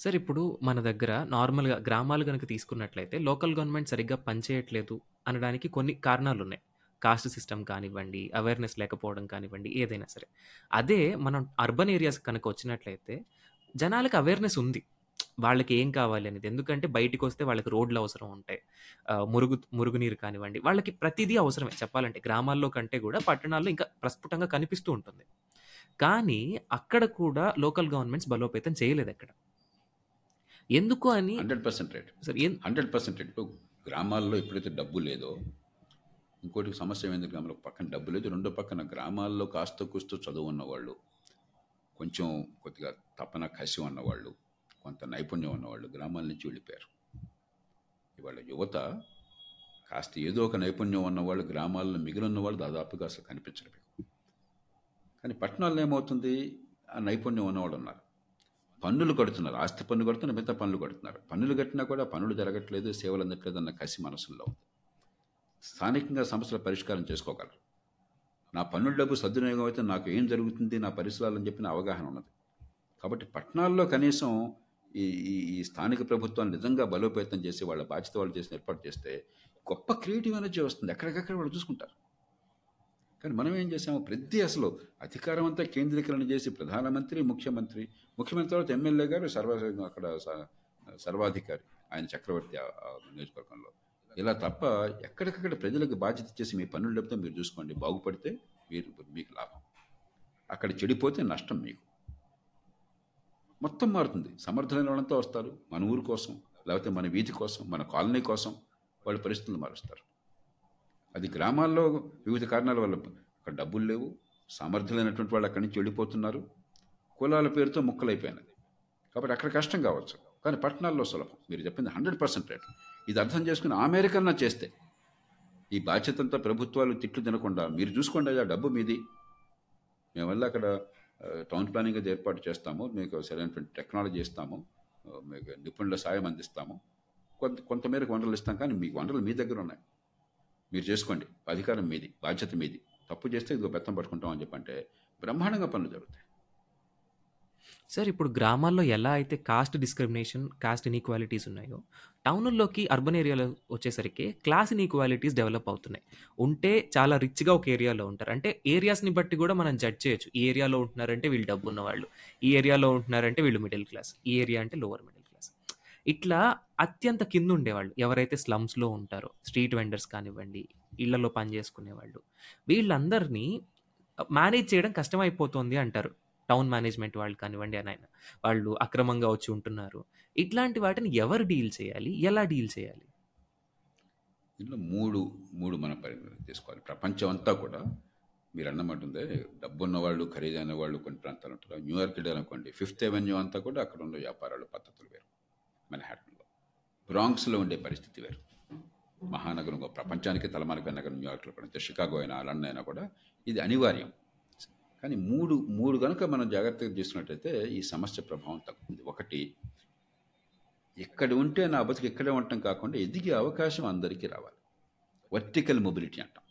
సార్ ఇప్పుడు మన దగ్గర నార్మల్గా గ్రామాలు కనుక తీసుకున్నట్లయితే లోకల్ గవర్నమెంట్ సరిగ్గా పనిచేయట్లేదు అనడానికి కొన్ని కారణాలు ఉన్నాయి కాస్ట్ సిస్టమ్ కానివ్వండి అవేర్నెస్ లేకపోవడం కానివ్వండి ఏదైనా సరే. అదే మనం అర్బన్ ఏరియాస్ కనుక వచ్చినట్లయితే జనాలకు అవేర్నెస్ ఉంది. వాళ్ళకి ఏం కావాలి అనేది. ఎందుకంటే బయటికి వస్తే వాళ్ళకి రోడ్లు అవసరం ఉంటాయి. మురుగు మురుగునీరు కానివ్వండి. వాళ్ళకి ప్రతిదీ అవసరమే. చెప్పాలంటే గ్రామాల్లో కంటే కూడా పట్టణాల్లో ఇంకా ప్రస్ఫుటంగా కనిపిస్తూ ఉంటుంది. కానీ అక్కడ కూడా లోకల్ గవర్నమెంట్స్ బలోపేతం చేయలేదు అక్కడ ఎందుకు అని hundred percent rate. Sir hundred percent rate. గ్రామాల్లో ఎప్పుడైతే డబ్బు లేదో ఇంకోటి సమస్య ఏంది గ్రామంలో పక్కన డబ్బు లేదు. రెండో పక్కన గ్రామాల్లో కాస్త కూస్తూ చదువు ఉన్నవాళ్ళు కొంచెం కొద్దిగా తపన కసి ఉన్నవాళ్ళు కొంత నైపుణ్యం ఉన్నవాళ్ళు గ్రామాల నుంచి వెళ్ళిపోయారు. ఇవాళ యువత కాస్త ఏదో ఒక నైపుణ్యం ఉన్నవాళ్ళు గ్రామాల్లో మిగిలిన వాళ్ళు దాదాపుగా అసలు కనిపించరు కానీ పట్టణాల్లో ఏమవుతుంది? ఆ నైపుణ్యం ఉన్నవాళ్ళు ఉన్నారు. పన్నులు కడుతున్నారు. ఆస్తి పన్ను కడుతున్నారు మిగతా పన్నులు కడుతున్నారు. పన్నులు కట్టినా కూడా పన్నులు జరగట్లేదు సేవలు అందట్లేదు అన్న కసి మనసులో ఉంది. స్థానికంగా సమస్యల పరిష్కారం చేసుకోగలరు. నా పన్నుల డబ్బు సద్వినియోగం అయితే నాకు ఏం జరుగుతుంది? నా పరిసరాలని చెప్పిన అవగాహన ఉన్నది. కాబట్టి పట్టణాల్లో కనీసం ఈ ఈ ఈ స్థానిక ప్రభుత్వాన్ని నిజంగా బలోపేతం చేసి వాళ్ళ బాధ్యత వాళ్ళు చేసిన ఏర్పాటు చేస్తే గొప్ప క్రియేటివ్ ఎనర్జీ వస్తుంది. ఎక్కడికక్కడ వాళ్ళు చూసుకుంటారు. కానీ మనం ఏం చేసాము ప్రతి అసలు అధికారం అంతా కేంద్రీకరణ చేసి ప్రధానమంత్రి ముఖ్యమంత్రి ముఖ్యమంత్రి తర్వాత ఎమ్మెల్యే గారు సర్వ అక్కడ సర్వాధికారి ఆయన చక్రవర్తి నియోజకవర్గంలో. ఇలా తప్ప ఎక్కడికక్కడ ప్రజలకు బాధ్యత చేసి మీ పనులు డబ్బుతో మీరు చూసుకోండి. బాగుపడితే మీరు మీకు లాభం. అక్కడ చెడిపోతే నష్టం మీకు. మొత్తం మారుతుంది. సమర్థులైన వాళ్ళంతా వస్తారు. మన ఊరు కోసం లేకపోతే మన వీధి కోసం మన కాలనీ కోసం వాళ్ళ పరిస్థితులు మారుస్తారు. అది గ్రామాల్లో వివిధ కారణాల వల్ల అక్కడ డబ్బులు లేవు. సమర్థులైనటువంటి వాళ్ళు అక్కడి నుంచి వెళ్ళిపోతున్నారు. కులాల పేరుతో ముక్కలైపోయినది. కాబట్టి అక్కడ కష్టం కావచ్చు. కానీ పట్టణాల్లో సులభం. మీరు చెప్పింది హండ్రెడ్ పర్సెంట్ రేట్. ఇది అర్థం చేసుకుని ఆ చేస్తే ఈ బాధ్యతంతా ప్రభుత్వాలు తిట్లు తినకుండా మీరు చూసుకోండి ఆ డబ్బు మీది. మేము వెళ్ళి అక్కడ టౌన్ ప్లానింగ్ అది ఏర్పాటు చేస్తాము. మీకు సరైనటువంటి టెక్నాలజీ ఇస్తాము. Uh, మీకు నిపుణుల సాయం అందిస్తాము. కొంత కొంతమేరకు వనరులు ఇస్తాం కానీ మీకు వనరులు మీ దగ్గర ఉన్నాయి. మీరు చేసుకోండి. అధికారం మీది బాధ్యత మీది. తప్పు చేస్తే ఇదిగో బెత్తం పట్టుకుంటాం అని చెప్పంటే బ్రహ్మాండంగా పనులు జరుగుతాయి. సార్ ఇప్పుడు గ్రామాల్లో ఎలా అయితే కాస్ట్ డిస్క్రిమినేషన్ కాస్ట్ ఇన్ఈక్వాలిటీస్ ఉన్నాయో టౌన్లోకి అర్బన్ ఏరియాలో వచ్చేసరికి క్లాస్ ఇన్ఈక్వాలిటీస్ డెవలప్ అవుతున్నాయి. ఉంటే చాలా రిచ్గా ఒక ఏరియాలో ఉంటారు. అంటే ఏరియాస్ని బట్టి కూడా మనం జడ్జ్ చేయొచ్చు. ఈ ఏరియాలో ఉంటున్నారంటే వీళ్ళు డబ్బు ఉన్నవాళ్ళు ఈ ఏరియాలో ఉంటున్నారంటే వీళ్ళు మిడిల్ క్లాస్. ఈ ఏరియా అంటే లోవర్ మిడిల్ క్లాస్. ఇట్లా అత్యంత కింద ఉండేవాళ్ళు. ఎవరైతే స్లమ్స్లో ఉంటారో స్ట్రీట్ వెండర్స్ కానివ్వండి ఇళ్ళలో పని చేసుకునేవాళ్ళు వీళ్ళందరినీ మేనేజ్ చేయడం కష్టమైపోతుంది అంటారు. టౌన్ మేనేజ్మెంట్ వాళ్ళు కానివ్వండి అని ఆయన వాళ్ళు అక్రమంగా వచ్చి ఉంటున్నారు. ఇట్లాంటి వాటిని ఎవరు డీల్ చేయాలి? ఎలా డీల్ చేయాలి? దీంట్లో మూడు మూడు మనం పరిగణలోకి తీసుకోవాలి. ప్రపంచం అంతా కూడా మీరు అన్నమాటుందే డబ్బున్న వాళ్ళు ఖరీదైన వాళ్ళు కొన్ని ప్రాంతాలు ఉంటారు. న్యూయార్క్ వెళ్ళాలనుకోండి ఫిఫ్త్ అవెన్యూ అంతా కూడా అక్కడ ఉన్న వ్యాపారాలు పద్ధతులు వేరు. మెనహాటన్లో బ్రాంక్స్లో ఉండే పరిస్థితి వేరు. మహానగరం ఒక ప్రపంచానికి తలమానిక నగరం న్యూయార్క్లో కూడా షికాగో అయినా లండన్ అయినా కూడా ఇది అనివార్యం. కానీ మూడు మూడు కనుక మనం జాగ్రత్తగా చూసుకున్నట్టయితే ఈ సమస్య ప్రభావం తగ్గుతుంది ఒకటి. ఎక్కడ ఉంటే నా బతుకు ఇక్కడే ఉండటం కాకుండా ఎదిగే అవకాశం అందరికీ రావాలి. వర్టికల్ మొబిలిటీ అంటాం.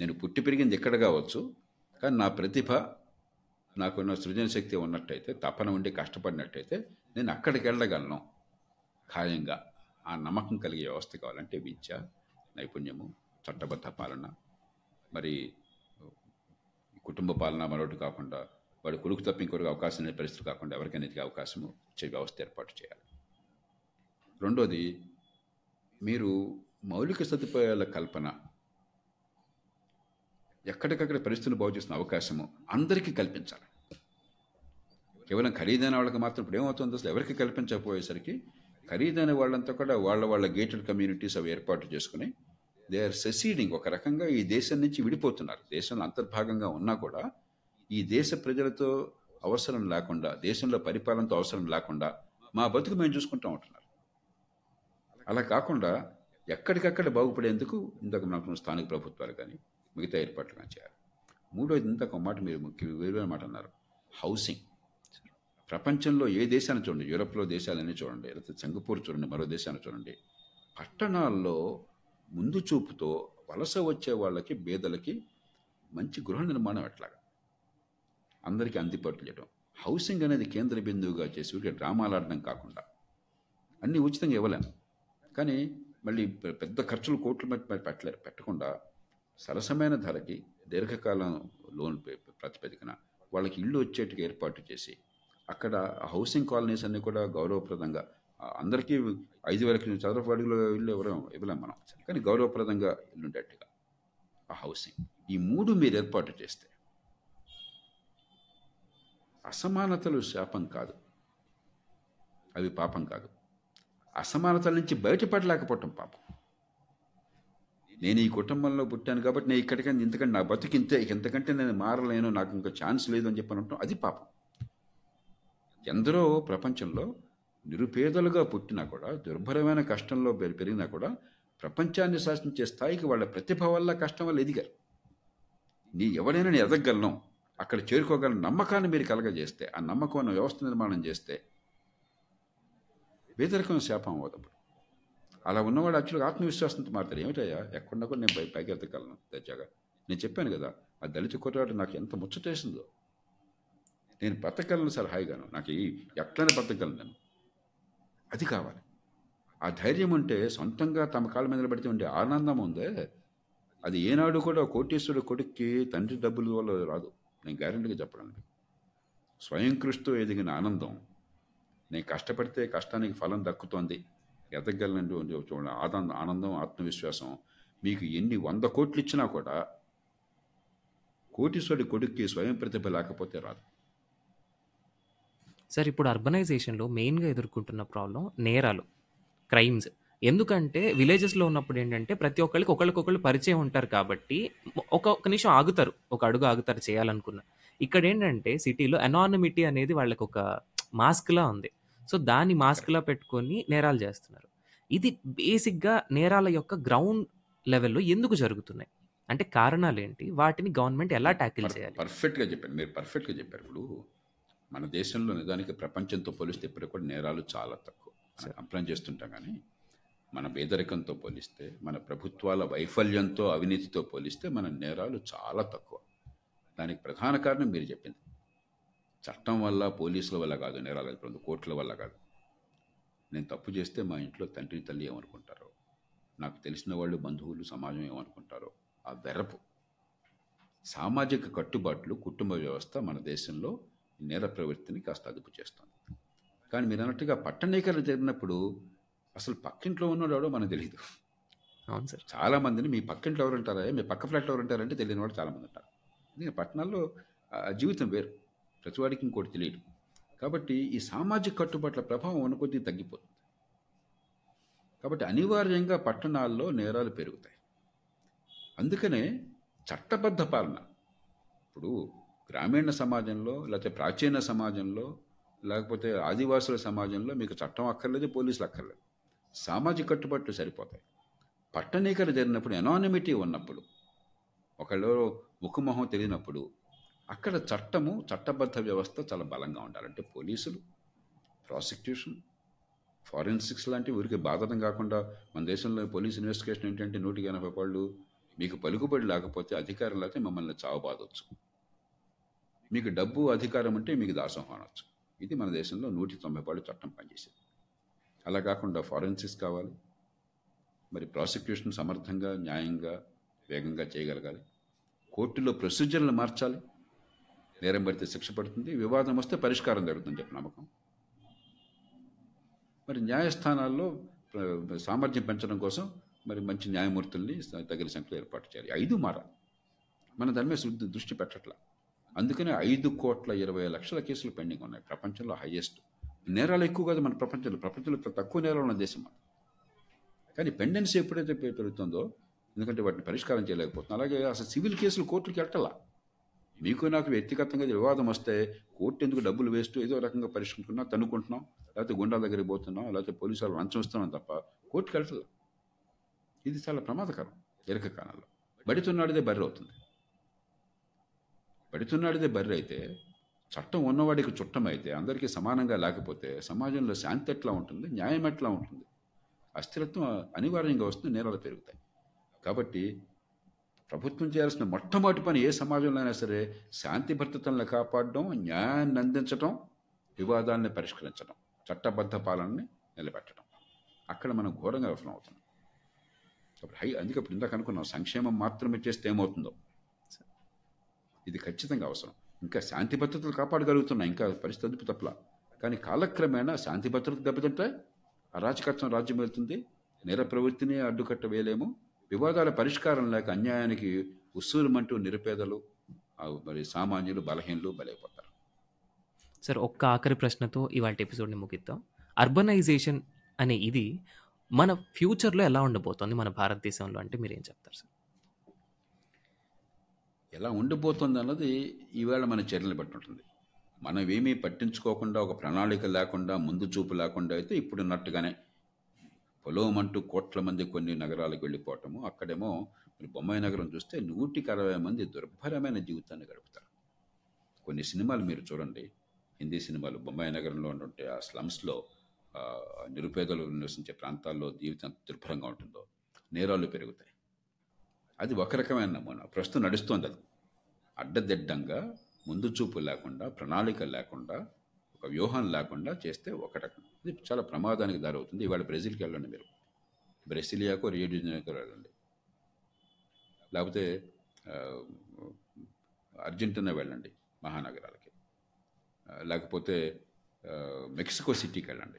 నేను పుట్టి పెరిగింది ఎక్కడ కావచ్చు కానీ నా ప్రతిభ నాకున్న సృజన శక్తి ఉన్నట్టయితే తపన ఉండి కష్టపడినట్టయితే నేను అక్కడికి వెళ్ళగలను. ఖాయంగా ఆ నమ్మకం కలిగే వ్యవస్థ కావాలంటే విద్య నైపుణ్యము చట్టబద్ధ పాలన మరి కుటుంబ పాలన మరొకటి కాకుండా వాడు కొడుకు తప్ప ఇంకొకరికి అవకాశం లేని పరిస్థితి కాకుండా ఎవరికైనా ఎదిగే అవకాశం ఇచ్చే వ్యవస్థ ఏర్పాటు చేయాలి. రెండోది మీరు మౌలిక సదుపాయాల కల్పన. ఎక్కడికక్కడ పరిస్థితులు బాగు చేసిన అవకాశము అందరికీ కల్పించాలి. కేవలం ఖరీదైన వాళ్ళకి మాత్రం ఇప్పుడు ఏమవుతుంది అసలు ఎవరికి కల్పించకపోయేసరికి ఖరీదైన వాళ్ళంతా కూడా వాళ్ళ వాళ్ళ గేటెడ్ కమ్యూనిటీస్ అవి ఏర్పాటు చేసుకుని దే ఆర్ సెసీడింగ్ ఒక రకంగా ఈ దేశం నుంచి విడిపోతున్నారు. దేశంలో అంతర్భాగంగా ఉన్నా కూడా ఈ దేశ ప్రజలతో అవసరం లేకుండా దేశంలో పరిపాలనతో అవసరం లేకుండా మా బతుకు మేము చూసుకుంటూ ఉంటున్నారు. అలా కాకుండా ఎక్కడికక్కడ బాగుపడేందుకు ఇందాక మనకు స్థానిక ప్రభుత్వాలు కానీ మిగతా ఏర్పాట్లు కానీ చేయాలి. మూడోది ఇంతకు మాట మీరు ముఖ్య వేరువేరు మాట అన్నారు. హౌసింగ్ ప్రపంచంలో ఏ దేశాన్ని చూడండి యూరోప్లో దేశాలన్నీ చూడండి లేకపోతే సింగపూర్ చూడండి మరో దేశాన్ని చూడండి. పట్టణాల్లో ముందు చూపుతో వలస వచ్చే వాళ్ళకి బేదలకి మంచి గృహ నిర్మాణం ఎట్లాగా? అందరికీ అందుబాటు చేయడం హౌసింగ్ అనేది కేంద్ర బిందువుగా చేసి ఊరికే డ్రామాలాడడం కాకుండా అన్నీ ఉచితంగా ఇవ్వలేము కానీ మళ్ళీ పెద్ద ఖర్చులు కోట్లు పెట్- పెట్టలేరు పెట్టకుండా సరసమైన ధరకి దీర్ఘకాలం లోన్ పే- ప్రాతిపదికన వాళ్ళకి ఇల్లు వచ్చేట్టుగా ఏర్పాటు చేసి అక్కడ హౌసింగ్ కాలనీస్ అన్నీ కూడా గౌరవప్రదంగా అందరికీ ఐదు వేల చదరపు అడుగుల ఇల్లు ఎవరు ఇవ్వలేం మనం. కానీ గౌరవప్రదంగా ఇల్లుండేట్టుగా ఆ హౌసింగ్ ఈ మూడు మీరు ఏర్పాటు చేస్తే అసమానతలు శాపం కాదు. అవి పాపం కాదు. అసమానతల నుంచి బయటపడలేకపోవటం పాపం. నేను ఈ కుటుంబంలో పుట్టాను కాబట్టి నేను ఇక్కడికని ఇంతకంటే నా బతుకు ఇంతే ఇంతకంటే నేను మారలేను నాకు ఇంకా ఛాన్స్ లేదు అని చెప్పి అనటం అది పాపం. ఎందరో ప్రపంచంలో నిరుపేదలుగా పుట్టినా కూడా దుర్భరమైన కష్టంలో పెరిగినా కూడా ప్రపంచాన్ని శాసించే స్థాయికి వాళ్ళ ప్రతిభ వల్ల కష్టం వల్ల ఎదిగారు. నీ ఎవరైనా నేను ఎదగలను అక్కడ చేరుకోగల నమ్మకాన్ని మీరు కలగజేస్తే ఆ నమ్మకం అన్న వ్యవస్థ నిర్మాణం చేస్తే వేదరికం శాపం అవుతుంది అలా ఉన్నవాడు యాక్చువల్గా ఆత్మవిశ్వాసంతో మారుతాడు. ఏమిటయ్యా? ఎక్కడున్నా కూడా నేను పైకి ఎత్తగలను దర్జాగా. నేను చెప్పాను కదా ఆ దళిత కుర్రాడు నాకు ఎంత ముచ్చటేసిందో. నేను బతకగలను సార్ హాయిగాను. నాకు ఈ ఎట్లనే బతకగలను నేను. అది కావాలి. ఆ ధైర్యం ఉంటే సొంతంగా తమ కాళ్ళ మీద నిలబడితే ఉండే ఆనందం ఉందే. అది ఏనాడు కూడా కోటీశ్వరుడు కొడుక్కి తండ్రి డబ్బుల వల్ల రాదు. నేను గ్యారంటీగా చెప్పడానికి స్వయం కృషితో ఎదిగిన ఆనందం. నేను కష్టపడితే కష్టానికి ఫలం దక్కుతోంది. ఎదగలనండి చూడండి ఆనందం ఆనందం ఆత్మవిశ్వాసం. మీకు ఎన్ని వంద కోట్లు ఇచ్చినా కూడా కోటీశ్వరుడి కొడుక్కి స్వయం ప్రతిభ లేకపోతే రాదు. సార్ ఇప్పుడు అర్బనైజేషన్లో మెయిన్గా ఎదుర్కొంటున్న ప్రాబ్లం నేరాలు క్రైమ్స్. ఎందుకంటే విలేజెస్లో ఉన్నప్పుడు ఏంటంటే ప్రతి ఒక్కరికి ఒకరికొకళ్ళు పరిచయం ఉంటారు కాబట్టి ఒక ఒక నిమిషం ఆగుతారు ఒక అడుగు ఆగుతారు చేయాలనుకున్న. ఇక్కడ ఏంటంటే సిటీలో అనానమిటీ అనేది వాళ్ళకి ఒక మాస్క్లా ఉంది. సో దాన్ని మాస్క్లా పెట్టుకొని నేరాలు చేస్తున్నారు. ఇది బేసిక్గా నేరాల యొక్క గ్రౌండ్ లెవెల్లో ఎందుకు జరుగుతున్నాయి? అంటే కారణాలు ఏంటి వాటిని గవర్నమెంట్ ఎలా ట్యాకిల్ చేయాలి? పర్ఫెక్ట్గా చెప్పారు. మీరు పర్ఫెక్ట్గా చెప్పారు. ఇప్పుడు మన దేశంలో నిజానికి ప్రపంచంతో పోలిస్తే ఇప్పుడు కూడా నేరాలు చాలా తక్కువ. మనం కంప్లైంట్ చేస్తుంటాం కానీ మన పేదరికంతో పోలిస్తే మన ప్రభుత్వాల వైఫల్యంతో అవినీతితో పోలిస్తే మన నేరాలు చాలా తక్కువ. దానికి ప్రధాన కారణం మీరు చెప్పింది. చట్టం వల్ల పోలీసుల వల్ల కాదు నేరాలు ఇప్పుడు కోర్టుల వల్ల కాదు. నేను తప్పు చేస్తే మా ఇంట్లో తండ్రి తల్లి ఏమనుకుంటారో నాకు తెలిసిన వాళ్ళు బంధువులు సమాజం ఏమనుకుంటారో ఆ వెరపు సామాజిక కట్టుబాట్లు కుటుంబ వ్యవస్థ మన దేశంలో నేర ప్రవృత్తిని కాస్త అదుపు చేస్తుంది. కానీ మీరు అన్నట్టుగా పట్టణీకరణ జరిగినప్పుడు అసలు పక్కింట్లో ఉన్నాడు ఎవడో మనకు తెలియదు అవును సార్. చాలా మందిని మీ పక్కింట్లో ఎవరు ఉంటారా మీ పక్క ఫ్లాట్లో ఎవరు ఉంటారంటే తెలియని వాళ్ళు చాలామంది ఉంటారు. ఎందుకంటే పట్టణాల్లో జీవితం వేరు. ప్రతివాడికి ఇంకోటి తెలియదు. కాబట్టి ఈ సామాజిక కట్టుబాట్ల ప్రభావం ఉన్న కొద్దీ తగ్గిపోతుంది. కాబట్టి అనివార్యంగా పట్టణాల్లో నేరాలు పెరుగుతాయి. అందుకనే చట్టబద్ధ పాలన. ఇప్పుడు గ్రామీణ సమాజంలో లేకపోతే ప్రాచీన సమాజంలో లేకపోతే ఆదివాసుల సమాజంలో మీకు చట్టం అక్కర్లేదు పోలీసులు అక్కర్లేదు. సామాజిక కట్టుబాట్లు సరిపోతాయి. పట్టణీకరణ జరిగినప్పుడు ఎనానిమిటీ ఉన్నప్పుడు ఒకళ్ళు ముఖమొహం తెలియనప్పుడు అక్కడ చట్టము చట్టబద్ధ వ్యవస్థ చాలా బలంగా ఉండాలంటే పోలీసులు ప్రాసిక్యూషన్ ఫారెన్సిక్స్ లాంటి ఊరికి బాధడం కాకుండా మన దేశంలో పోలీస్ ఇన్వెస్టిగేషన్ ఏంటంటే నూటికి ఎనభై పళ్ళు మీకు పలుకుబడి లేకపోతే అధికారం లేకపోతే మమ్మల్ని చావబాదొచ్చు. మీకు డబ్బు అధికారం ఉంటే మీకు దాసం అనవచ్చు ఇది మన దేశంలో నూటి తొంభై పాడు చట్టం పనిచేసేది. అలా కాకుండా ఫారెన్సిక్స్ కావాలి. మరి ప్రాసిక్యూషన్ సమర్థంగా న్యాయంగా వేగంగా చేయగలగాలి. కోర్టులో ప్రొసీజర్లు మార్చాలి. నేరం పడితే శిక్ష పడుతుంది. వివాదం వస్తే పరిష్కారం జరుగుతుంది చెప్పి నమ్మకం. మరి న్యాయస్థానాల్లో సామర్థ్యం పెంచడం కోసం మరి మంచి న్యాయమూర్తుల్ని తగిన సంఖ్యలో ఏర్పాటు చేయాలి. ఐదు మారాలి. మన దాని మీద దృష్టి పెట్టట్ల. అందుకనే ఐదు కోట్ల ఇరవై లక్షల కేసులు పెండింగ్ ఉన్నాయి. ప్రపంచంలో హైయెస్ట్ నేరాలు ఎక్కువ కాదు మన ప్రపంచంలో. ప్రపంచంలో తక్కువ నేరాలు ఉన్న దేశం మన కానీ పెండెన్సీ ఎప్పుడైతే పెరుగుతుందో ఎందుకంటే వాటిని పరిష్కారం చేయలేకపోతుంది అలాగే అసలు సివిల్ కేసులు కోర్టుకి వెళ్ళటలా మీకు నాకు వ్యక్తిగతంగా వివాదం వస్తే కోర్టు ఎందుకు డబ్బులు వేస్ట్? ఏదో రకంగా పరిష్కరించుకున్నా తనుకుంటున్నాం లేకపోతే గుండాల దగ్గరికి పోతున్నాం లేకపోతే పోలీసు వాళ్ళు లంచం ఇస్తున్నాం తప్ప కోర్టుకి వెళ్ళట్లా ఇది చాలా ప్రమాదకరం. దీర్ఘకాలంలో బడితున్నాడిదే బర్రె అవుతుంది. పెడుతున్నాడిదే బర్రె అయితే. చట్టం ఉన్నవాడికి చుట్టం అయితే అందరికీ సమానంగా లేకపోతే సమాజంలో శాంతి ఎట్లా ఉంటుంది? న్యాయం ఎట్లా ఉంటుంది? అస్థిరత్వం అనివార్యంగా వస్తుంది నేరాలు పెరుగుతాయి. కాబట్టి ప్రభుత్వం చేయాల్సిన మొట్టమొదటి పని ఏ సమాజంలో అయినా సరే శాంతి భద్రతలను కాపాడడం న్యాయాన్ని అందించడం వివాదాలను పరిష్కరించడం చట్టబద్ధ పాలనని నిలబెట్టడం. అక్కడ మనం ఘోరంగా విఫలం అవుతున్నాం. కాబట్టి హై అందుకే ఇప్పుడు ఇందాక అనుకున్నాం సంక్షేమం మాత్రమే చేస్తే ఏమవుతుందో. ఇది ఖచ్చితంగా అవసరం. ఇంకా శాంతి భద్రతలు కాపాడగలుగుతున్నాయి ఇంకా పరిస్థితి అదుపు తప్పలా కానీ కాలక్రమేణా శాంతి భద్రత దెబ్బతింటే అరాచకత్వం రాజ్యం వెళ్తుంది నేర ప్రవృత్తిని అడ్డుకట్ట వేయలేము వివాదాల పరిష్కారం లేక అన్యాయానికి ఉసూరుమంటూ నిరుపేదలు మరి సామాన్యులు బలహీనలు బలైపోతారు. సార్ ఒక్క ఆఖరి ప్రశ్నతో ఇవాళ ఎపిసోడ్ని ముగిద్దాం. అర్బనైజేషన్ అనే ఇది మన ఫ్యూచర్లో ఎలా ఉండబోతోంది మన భారతదేశంలో అంటే మీరు ఏం చెప్తారు సార్? ఎలా ఉండిపోతుంది అన్నది ఈవేళ మన చర్యలు బట్టి ఉంటుంది మనం ఏమీ పట్టించుకోకుండా ఒక ప్రణాళిక లేకుండా ముందు చూపు లేకుండా అయితే ఇప్పుడున్నట్టుగానే పొలోమంటూ కోట్ల మంది కొన్ని నగరాలకు వెళ్ళిపోవటము. అక్కడేమో మీరు బొమ్మాయి నగరం చూస్తే నూటికి అరవై మంది దుర్భరమైన జీవితాన్ని గడుపుతారు. కొన్ని సినిమాలు మీరు చూడండి. హిందీ సినిమాలు బొమ్మాయి నగరంలో ఉంటే ఆ స్లమ్స్లో నిరుపేదలు నివసించే ప్రాంతాల్లో జీవితం దుర్భరంగా ఉంటుందో. నేరాలు పెరుగుతాయి. అది ఒక రకమైన నమూనా. ప్రస్తుతం నడుస్తోంది అది. అడ్డదిడ్డంగా ముందు చూపు లేకుండా ప్రణాళిక లేకుండా ఒక వ్యూహం లేకుండా చేస్తే ఒక రకం. ఇది చాలా ప్రమాదానికి దారవుతుంది. ఇవాళ బ్రెజిల్కి వెళ్ళండి మీరు. బ్రెసిలియాకో రియో వెళ్ళండి. లేకపోతే అర్జెంటీనా వెళ్ళండి మహానగరాలకి. లేకపోతే మెక్సికో సిటీకి వెళ్ళండి.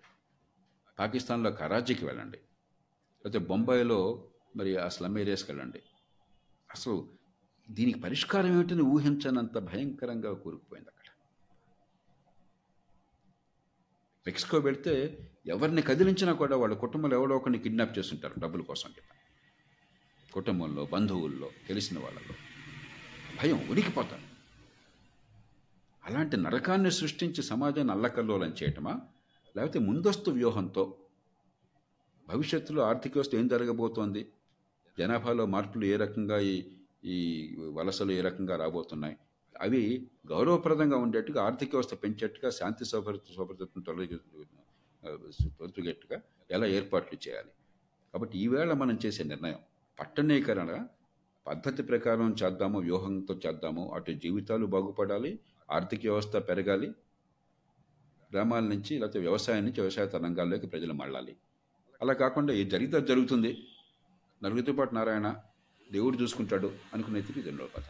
పాకిస్తాన్లో కరాచీకి వెళ్ళండి. లేకపోతే బొంబాయిలో మరి ఆ స్లమ్ ఏరియాస్కి వెళ్ళండి. అసలు దీనికి పరిష్కారం ఏమిటని ఊహించనంత భయంకరంగా కూరుకుపోయింది అక్కడ. మెక్సికో పెడితే ఎవరిని కదిలించినా కూడా వాళ్ళ కుటుంబంలో ఎవడో ఒకరిని కిడ్నాప్ చేస్తుంటారు డబ్బుల కోసం చెప్పి. కుటుంబంలో బంధువుల్లో తెలిసిన వాళ్ళలో భయం ఉనికిపోతారు అలాంటి నరకాన్ని సృష్టించి సమాజాన్ని అల్లకల్లోలం చేయటమా? లేకపోతే ముందస్తు వ్యూహంతో భవిష్యత్తులో ఆర్థిక వ్యవస్థ ఏం జరగబోతోంది? జనాభాలో మార్పులు ఏ రకంగా ఈ ఈ వలసలు ఏ రకంగా రాబోతున్నాయి? అవి గౌరవప్రదంగా ఉండేట్టుగా ఆర్థిక వ్యవస్థ పెంచేట్టుగా శాంతి సౌభ్రత సౌభ్రతను తొలగి తొలగేట్టుగా ఎలా ఏర్పాట్లు చేయాలి? కాబట్టి ఈవేళ మనం చేసే నిర్ణయం పట్టణీకరణ. పద్ధతి ప్రకారం చేద్దాము వ్యూహంతో చేద్దాము. అటు జీవితాలు బాగుపడాలి ఆర్థిక వ్యవస్థ పెరగాలి గ్రామాల నుంచి లేకపోతే వ్యవసాయం నుంచి వ్యవసాయ రంగాల్లోకి ప్రజలు మళ్ళాలి అలా కాకుండా ఏ జరిగితే జరుగుతుంది. నలుగురితో పాటు నారాయణ దేవుడు చూసుకుంటాడు అనుకునే తీరు జనరల్ కథ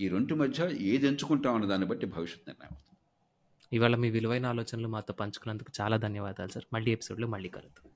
ఈ రెండు మధ్య ఏది ఎంచుకుంటాం అన్న దాన్ని బట్టి భవిష్యత్ నిర్ణయం అవుతుంది. ఇవాళ మీ విలువైన ఆలోచనలు మాతో పంచుకున్నందుకు చాలా ధన్యవాదాలు సార్. మళ్ళీ ఎపిసోడ్లో మళ్ళీ కలుద్దాం.